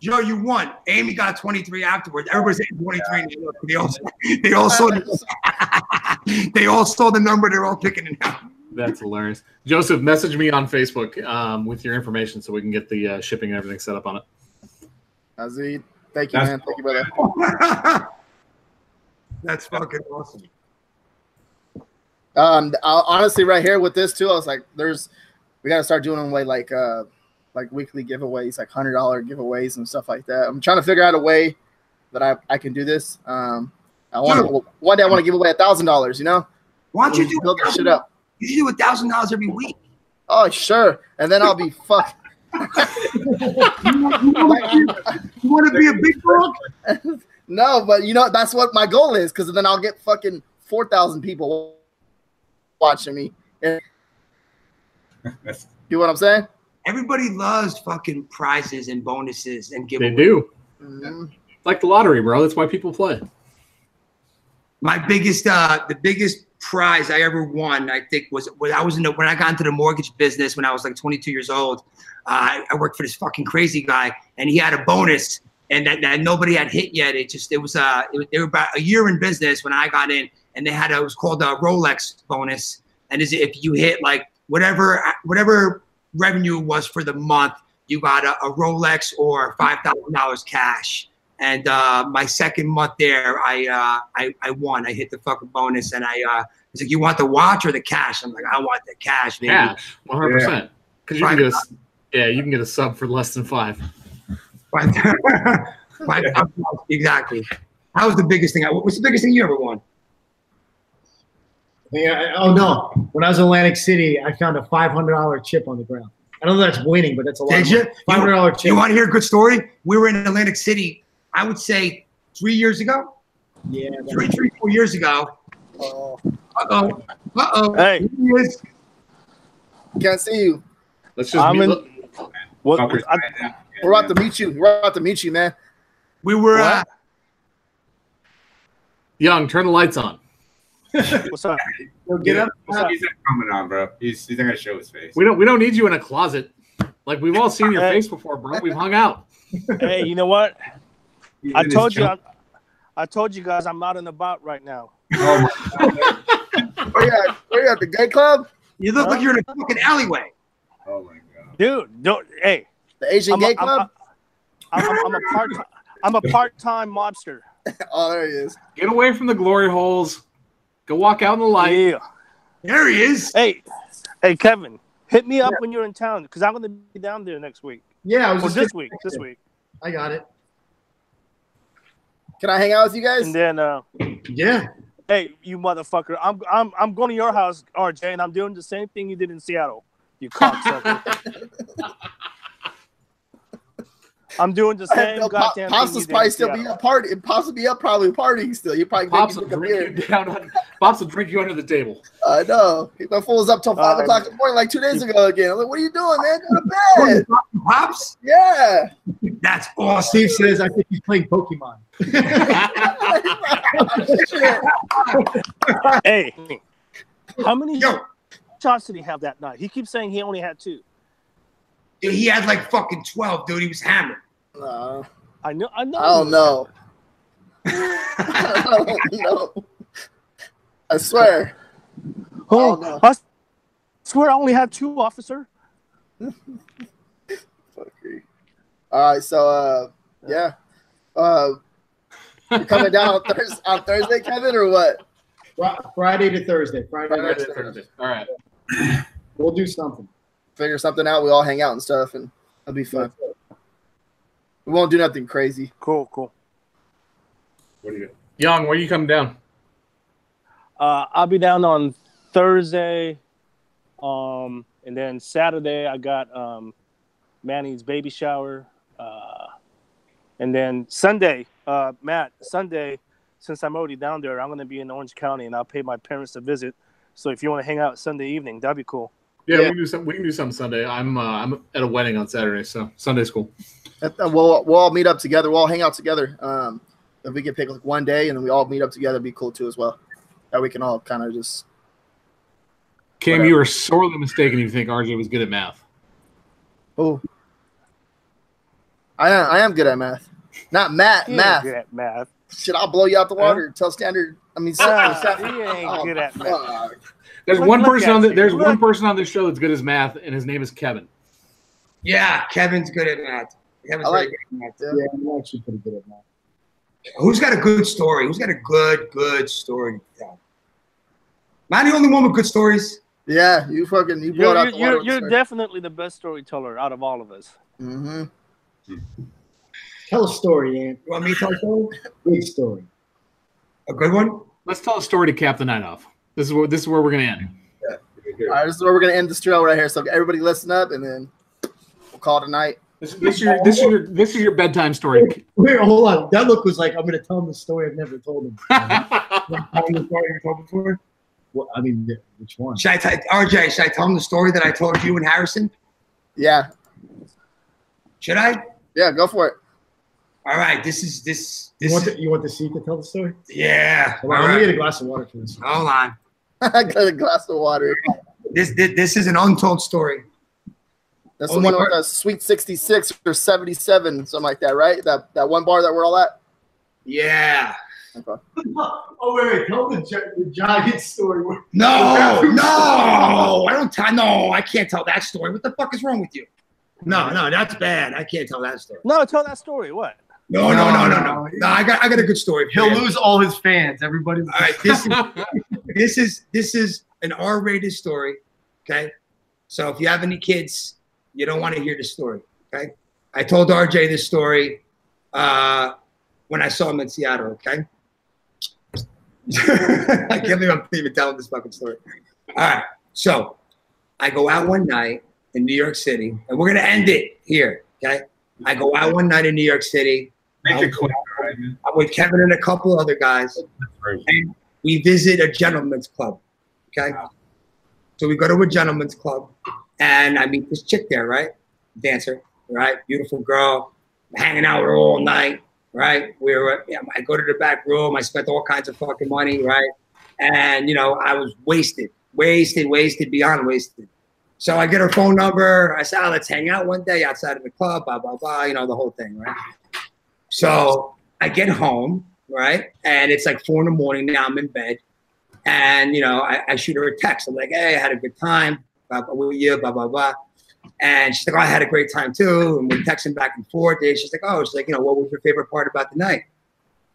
Joe, you won. Amy got 23 afterwards. Everybody's saying 23. They all, they all saw [laughs] [laughs] they all saw the number. They're all picking it out. That's hilarious. Joseph, message me on Facebook um, with your information so we can get the uh, shipping and everything set up on it. Azid, thank you, That's man. Thank you, brother. [laughs] That's fucking awesome. Um, I, honestly, right here with this too, I was like, "There's, we got to start doing like like uh like weekly giveaways, like hundred dollar giveaways and stuff like that." I'm trying to figure out a way that I, I can do this. Um, I want to one day I want to give away a thousand dollars. You know, Why don't you do build that shit up? You should do a thousand dollars every week. Oh sure, and then I'll be fucked. [laughs] You want to be a big dog? [laughs] No, but you know that's what my goal is because then I'll get fucking four thousand people watching me. And, That's- [laughs] you know what I'm saying? Everybody loves fucking prizes and bonuses and giveaways. They giveaways. do. Mhm. It's like the lottery, bro. That's why people play. My biggest, uh, the biggest prize I ever won, I think, was when I was in the, when I got into the mortgage business when I was like 22 years old. Uh, I worked for this fucking crazy guy, and he had a bonus, and that, that nobody had hit yet. It just, it was, uh, it, they were about a year in business when I got in, and they had a, it was called a Rolex bonus, and is if you hit like whatever, whatever revenue was for the month, you got a, a Rolex or five thousand dollars cash. And uh, my second month there, I, uh, I I won. I hit the fucking bonus, and I uh, was like, "You want the watch or the cash?" I'm like, "I want the cash, baby." Cash, 100. percent Because you can get a s- yeah, you can get a sub for less than five. But- but- exactly. That was the biggest thing. I, what's the biggest thing you ever won? Yeah. Oh no! When I was in Atlantic City, I found a five hundred dollar chip on the ground. I don't know if that's winning, but that's a lot. Did of you? Five hundred dollar chip. You want to hear a good story? We were in Atlantic City. I would say three years ago, yeah. three, three, four years ago. Oh, Uh oh. Uh oh. Hey. can't see you. Let's just I'm meet, in- What, Fuckers I, right. We're about to meet you. We're about to meet you, man. We were. Uh, young. Turn the lights on. [laughs] what's up? Get up. What's up? He's not coming on, bro. He's, he's not gonna show his face. We don't we don't need you in a closet. Like we've all seen your [laughs] Hey. face before, bro. We've hung out. [laughs] Hey, you know what? He's I told you. I. I told you guys I'm out and about right now. Oh my, Where you at? Where you at the gay club? you look like you're in a fucking alleyway. oh my god. Dude, don't. Hey, The Asian I'm gay a, I'm, club? I'm, I'm, I'm a part. I'm a part-time mobster. [laughs] oh, there he is. Get away from the glory holes. Go walk out in the light. Yeah. There he is. Hey, hey, Kevin, hit me up when you're in town because I'm gonna be down there next week. Yeah, I was Or just this week. This week, I got it. Can I hang out with you guys? and then. uh Yeah. Hey, you motherfucker! I'm I'm I'm going to your house, RJ, and I'm doing the same thing you did in Seattle. You cocksucker! [laughs] I'm doing the I same know Pop- goddamn Pops thing will probably in still be Seattle. a party. Pops will be up probably partying still. You probably Pops make will drink a drink beer. you down. On, Pops will drink you under the table. I know. That fool was up till five Uh, o'clock in the morning, like two days ago again. I'm like, what are you doing, man? Go to [laughs] bed. Pops. Yeah. That's awesome. Steve says I think he's playing Pokemon. [laughs] Hey, how many Yo, shots did he have that night? He keeps saying he only had two. Dude, he had like fucking twelve, dude. He was hammered. No, I know. I know. I don't know. [laughs] [laughs] I don't know. I swear. Oh, Oh, no. I swear I only had two, officer. Fuck. [laughs] All right, so uh, yeah, uh, you coming down on Thursday, on Thursday, Kevin, or what? Friday to Thursday. Friday. Friday to to Thursday. All right. We'll do something. Figure something out. We all hang out and stuff, and it'll be fun. We won't do nothing crazy. Cool, cool. What do you? Young, where you coming down? Uh, I'll be down on Thursday Um, and then Saturday I got um, Manny's baby shower. Uh, and then Sunday, uh, Matt, Sunday, since I'm already down there, I'm gonna be in Orange County, and I'll pay my parents a visit. So if you want to hang out Sunday evening, that'd be cool. Yeah, Yeah. we can do some. We can do something Sunday. I'm uh, I'm at a wedding on Saturday, so Sunday's cool. Uh, We'll we'll all meet up together. We'll all hang out together. Um, if we can pick like one day and then we all meet up together, it'd be cool too as well. That we can all kind of just. Cam, Whatever. you are sorely mistaken. if You think RJ was good at math? Oh, I am. I am good at math. Not math. He math. good at math. Shit, I'll blow you out the water. Tell standard. I mean, Ah, [laughs] standard- he ain't Oh, good at math. fuck. There's Look- one look person on the, you. there's one person on this show that's good as math, and his name is Kevin. Yeah, Kevin's good at math. Kevin's I like- very good at math. Yeah. Yeah, I'm actually pretty good at that. Who's got a good story? Who's got a good, good story to tell? Am I the only one with good stories? Yeah, you fucking you You're, blow it out you're, water. you're, you're definitely the best storyteller out of all of us. mm-hmm. Tell a story, Ant. You want me to tell a story? Big story. A good one? Let's tell a story to cap the night off. This is where this is where we're gonna end. Yeah. All right, this is where we're gonna end this drill right here. So everybody listen up, and then we'll call it a night. This, this is your this is your this is your bedtime story. Wait, hold on. That look was like I'm gonna tell him a story I've never told him. [laughs] Tell him the story you before? Well, I mean, which one? Should I tell RJ? Should I tell him the story that I told you and Harrison? Yeah, Should I? yeah, go for it. All right. This is this You want, Is, the, you want the seat to tell the story? yeah. All Hold on, let me get a glass of water for this. Hold on. I [laughs] got a glass of water. This, this this is an untold story. That's Only the one with a sweet 66 or 77, something like that, right? That that one bar that we're all at. Yeah. [laughs] oh wait, wait. Tell the, the giant story. No, [laughs] no, I don't tell. No, I can't tell that story. What the fuck is wrong with you? No, no, that's bad. I can't tell that story. No, tell that story. What? No, no, no, no, no. No, I got, I got a good story. For He'll lose all his fans. Everybody. All right, this is [laughs] this is this is an R-rated story. Okay, so if you have any kids, you don't want to hear this story. Okay, I told RJ this story uh, when I saw him in Seattle. Okay, [laughs] I can't believe I'm even telling this fucking story. All right, so I go out one night in New York City, and we're gonna end it here. Okay, I go out one night in New York City. Make it quick. right? I'm with Kevin and a couple other guys and we visit a gentleman's club. Okay. So we go to a gentleman's club and I meet this chick there, right? Dancer, right? Beautiful girl, hanging out with her all night, right? We were, yeah, I go to the back room. I spent all kinds of fucking money, right? And, you know, I was wasted, wasted, wasted, beyond wasted. So I get her phone number. I said, oh, let's hang out one day outside of the club, blah, blah, blah, you know, the whole thing, right? So I get home, right? And it's like four in the morning. Now I'm in bed. And, you know, I, I shoot her a text. I'm like, hey, I had a good time. Blah, blah, with you, blah, blah, blah. And she's like, oh, I had a great time too. And we're texting back and forth. And she's like, oh, she's like, you know, what was your favorite part about the night?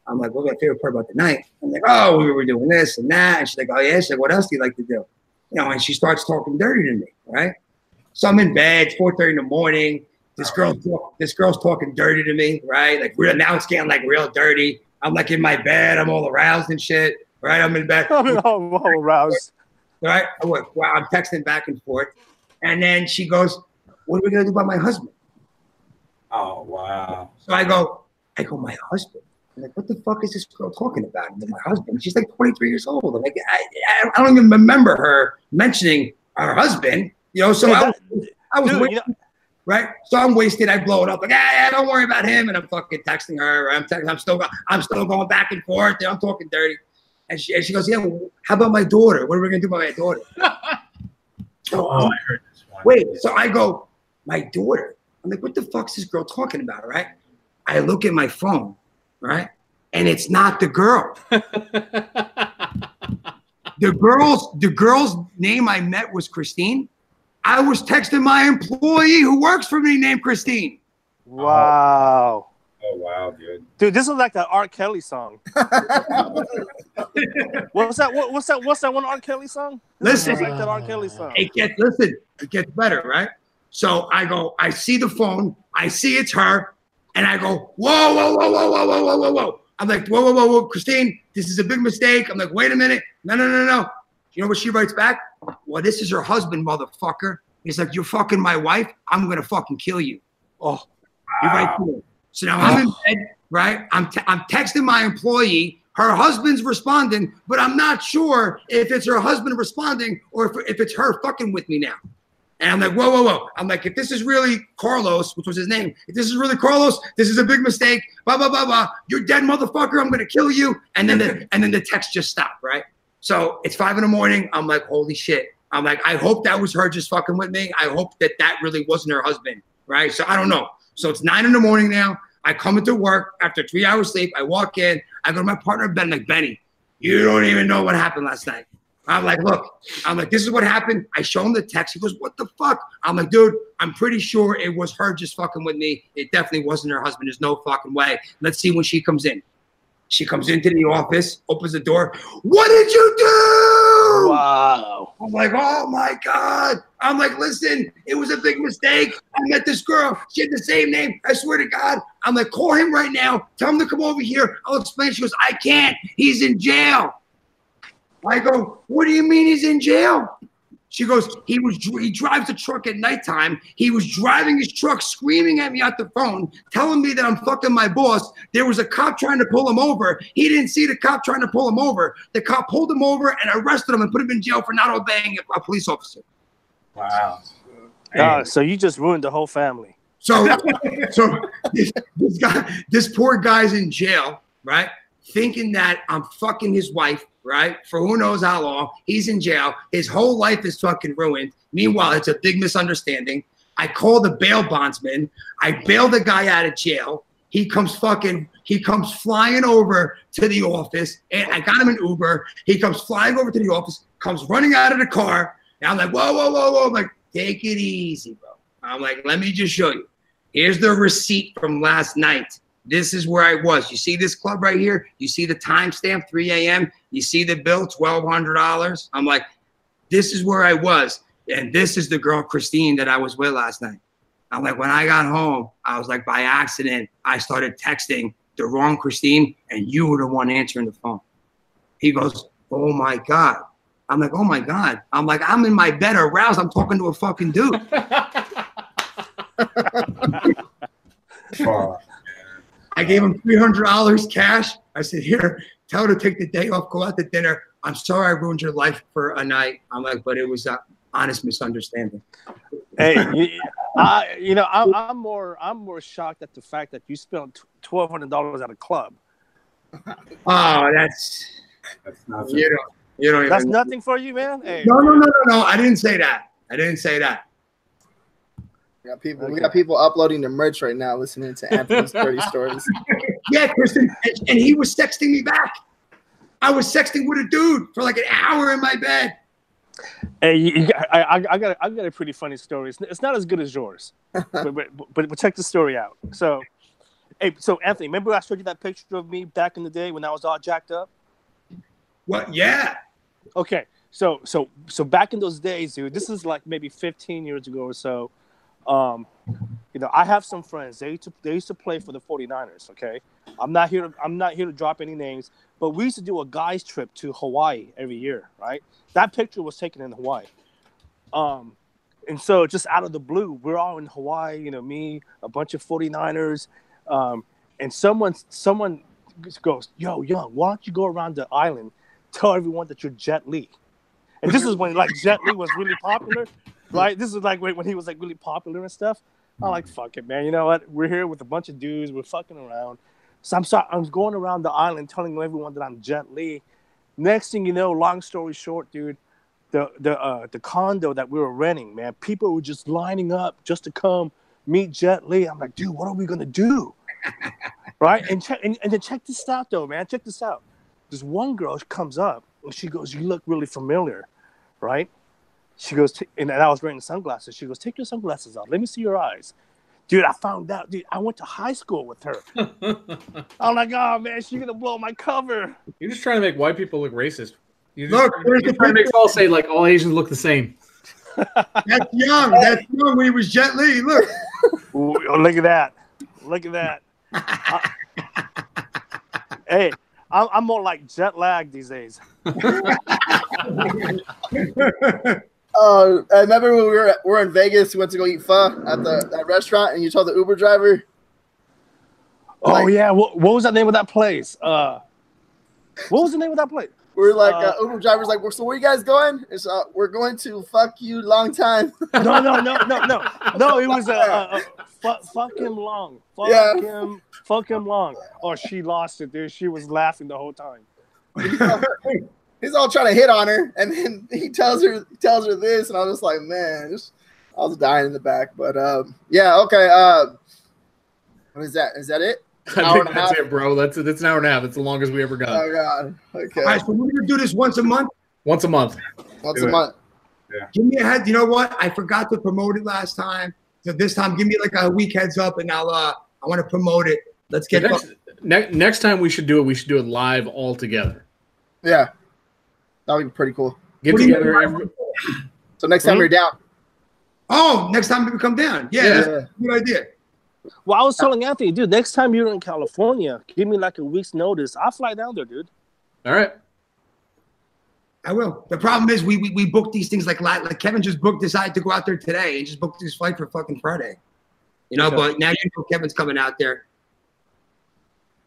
I'm like, what was my favorite part about the night? I'm like, oh, we were doing this and that. And she's like, oh, yeah. She's like, what else do you like to do? You know, and she starts talking dirty to me, right? So I'm in bed, 4:30 in the morning. This girl, this girl's talking dirty to me, right? Like real now it's getting like real dirty. I'm like in my bed, I'm all aroused and shit, right? I'm in bed, [laughs] I'm all, all aroused. right? I'm wow, I'm texting back and forth, and then she goes, "What are we gonna do about my husband?" Oh wow. So I go, I go, my husband. I'm like, what the fuck is this girl talking about? And my husband. She's like 23 years old. I'm like, I, I, I don't even remember her mentioning her husband. You know, so Hey, I, was- I was Dude, waiting, you know, right? So I'm wasted. I blow it up like, ah, yeah, don't worry about him. And I'm fucking texting her. I'm texting. I'm still, go- I'm still going back and forth. And I'm talking dirty. And she, and she goes, yeah. Well, how about my daughter? What are we gonna do about my daughter? [laughs] So Oh, I heard this one. Wait, so I go, my daughter. I'm like, what the fuck's this girl talking about, right? I look at my phone, right? And it's not the girl. [laughs] The girl's the girl's name I met was Christine. I was texting my employee who works for me named Christine. wow. Oh wow, dude. Dude, this is like the R. Kelly song. [laughs] what's that? What, what's that? What's that one R. Kelly song? This Listen. like that R. Kelly song. It gets listen, it gets better, right? So I go, I see the phone, I see it's her, and I go, whoa, whoa, whoa, whoa, whoa, whoa, whoa, whoa, whoa. I'm like, whoa, whoa, whoa, whoa, Christine, this is a big mistake. I'm like, wait a minute. No, no, no, no. You know what she writes back? Well, this is her husband, motherfucker. He's like, You're fucking my wife. I'm gonna fucking kill you. Oh, you're right her. So now I'm in bed, right? I'm, I'm texting my employee. Her husband's responding, but I'm not sure if it's her husband responding or if, if it's her fucking with me now. And I'm like, whoa, whoa, whoa. I'm like, if this is really Carlos, which was his name, if this is really Carlos, this is a big mistake. Blah blah blah blah. You're dead, motherfucker. I'm gonna kill you. And then the and then the text just stopped, right? So it's five in the morning. I'm like, holy shit. I'm like, I hope that was her just fucking with me. I hope that that really wasn't her husband, right? So I don't know. So it's nine in the morning now. I come into work after three hours sleep. I walk in. I go to my partner, Ben, like, Benny, you don't even know what happened last night. I'm like, look, I'm like, this is what happened. I show him the text. He goes, what the fuck? I'm like, dude, I'm pretty sure it was her just fucking with me. It definitely wasn't her husband. There's no fucking way. Let's see when she comes in. She comes into the office, opens the door. What did you do? wow. I'm like, oh my God. I'm like, listen, it was a big mistake. I met this girl. She had the same name. I swear to God. I'm like, call him right now. Tell him to come over here. I'll explain. She goes, I can't. He's in jail. I go, what do you mean he's in jail? She goes, he was he drives a truck at nighttime. He was driving his truck, screaming at me at the phone, telling me that I'm fucking my boss. There was a cop trying to pull him over. He didn't see the cop trying to pull him over. The cop pulled him over and arrested him and put him in jail for not obeying a, a police officer. Wow. Uh, so you just ruined the whole family. So, [laughs] so this, this guy, this poor guy's in jail, right? Thinking that I'm fucking his wife, right? For who knows how long. He's in jail. His whole life is fucking ruined. Meanwhile, it's a big misunderstanding. I call the bail bondsman. I bail the guy out of jail. He comes fucking, he comes flying over to the office. And I got him an Uber. He comes flying over to the office, comes running out of the car. And I'm like, whoa, whoa, whoa, whoa. I'm like, take it easy, bro. I'm like, let me just show you. Here's the receipt from last night. This is where I was. You see this club right here? You see the timestamp, 3 a.m. You see the bill, $1,200. I'm like, this is where I was. And this is the girl, Christine, that I was with last night. I'm like, when I got home, I was like, by accident, I started texting the wrong Christine, and you were the one answering the phone. He goes, oh my God. I'm like, oh my God. I'm like, I'm in my bed aroused. I'm talking to a fucking dude. [laughs] Fuck. I gave him three hundred dollars cash. I said, "Here, tell her to take the day off, go out to dinner. I'm sorry I ruined your life for a night." I'm like, "But it was an honest misunderstanding." Hey, you, I, you know, I'm, I'm more, I'm more shocked at the fact that you spent twelve hundred dollars at a club. Oh, that's That's not you don't you don't That's even. nothing for you, man. Hey, No, no, no, no, no. I didn't say that. I didn't say that. We got people. We got people uploading their merch right now, listening to Anthony's dirty [laughs] stories. Yeah, Kristen, and, and he was texting me back. I was texting with a dude for like an hour in my bed. Hey, you, you, I, I, I got, I got a pretty funny story. It's, it's not as good as yours, [laughs] but, but, but, but check the story out. So, hey, so Anthony, remember I showed you that picture of me back in the day when I was all jacked up? What? Yeah. Okay, so, so, so back in those days, dude, this is like maybe 15 years ago or so. Um, you know, I have some friends. They used to, they used to play for the 49ers. Okay, I'm not here. To, I'm not here to drop any names, but we used to do a guys trip to Hawaii every year. Right, that picture was taken in Hawaii. Um, and so just out of the blue, we're all in Hawaii. You know, me, a bunch of 49ers, um, and someone, someone goes, "Yo, young, why don't you go around the island, tell everyone that you're Jet Li?" And this is when like Jet Li was really popular, right? This is like when when he was like really popular and stuff. I'm like, fuck it, man. You know what? We're here with a bunch of dudes. We're fucking around. So I'm sorry. I'm going around the island telling everyone that I'm Jet Li. Next thing you know, long story short, dude, the the uh, the condo that we were renting, man, people were just lining up just to come meet Jet Li. I'm like, dude, what are we gonna do? [laughs] right? And check and, and then check this out though, man. Check this out. This one girl comes up and she goes, "You look really familiar," right? She goes, "T- and I was wearing sunglasses. She goes, "Take your sunglasses off. Let me see your eyes." Dude, I found out. Dude, I went to high school with her. [laughs] I'm like, oh man, she's gonna blow my cover. You're just trying to make white people look racist. You're just Look, trying, where's you're trying to make us all say like all Asians look the same. [laughs] That's young. That's young when he was Jet Li. Look. Ooh, oh, look at that. Look at that. I- [laughs] hey, I'm, I'm more like jet lag these days. Uh, I remember when we were we were in Vegas. We went to go eat pho at the that restaurant, and you told the Uber driver, Oh Like- yeah, what, what was the name of that place? Uh, what was the name of that place? We are like, uh, Uh, Uber driver's like, so where you guys going? It's uh, we're going to fuck you long time. [laughs] No, no, no, no, no, no. It was a, a, a fuck, fuck him long. Fuck Yeah. him, fuck him long. Oh, she lost it, dude. She was laughing the whole time. [laughs] [laughs] He's all trying to hit on her, and then he tells her tells her this, and I was just like, man, just, I was dying in the back. But um, yeah, okay. Uh, what is that? Is that it? [laughs] I Hour think and that's half? it, bro. That's it. that's an hour and a half. That's the longest we ever got. Oh god. Okay. All right, so we're gonna do this once a month. Once a month. Once do a it. month. Give me a head. You know what? I forgot to promote it last time. So this time, give me like a week heads up, and I'll uh, I want to promote it. Let's get. next, ne- next time we should do it. We should do it live all together. Yeah. That would be pretty cool. Get What together. Every, So next time Mhm. you're down. Oh, next time we come down. Yeah, Yeah. that's a good idea. Well, I was telling Anthony, dude, next time you're in California, give me like a week's notice. I'll fly down there, dude. all right. I will. The problem is we we, we booked these things like like Kevin just booked decided to go out there today and just booked his flight for fucking Friday. You know, Okay. but now you know Kevin's coming out there.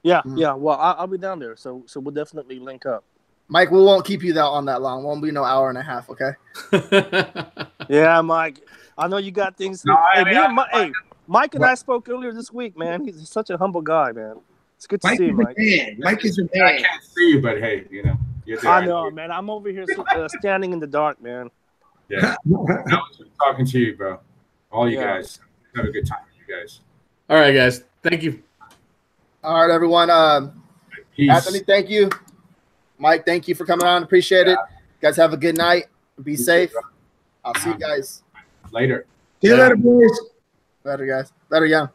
Yeah, Mhm. yeah. Well, I, I'll be down there, so so we'll definitely link up. Mike, we won't keep you that on that long. Won't be no hour and a half, okay? [laughs] Yeah, Mike. I know you got things. To No, I mean, me and I- hey, Mike and I spoke earlier this week, man. He's, he's such a humble guy, man. It's good to Mike see you, Mike. man. Mike is a I man. I can't see you, but hey, you know, you're. I know, man. I'm over here uh, standing in the dark, man. Yeah. [laughs] That talking to you, bro. All you Yeah. guys. Have a good time, you guys. all right, guys. Thank you. All right, everyone. Um, Peace. Anthony, thank you. Mike, thank you for coming on. Appreciate it. You guys, have a good night. Be You safe. bro. I'll see you guys Later. See you Yeah. later, boys. later, guys. Better, yeah.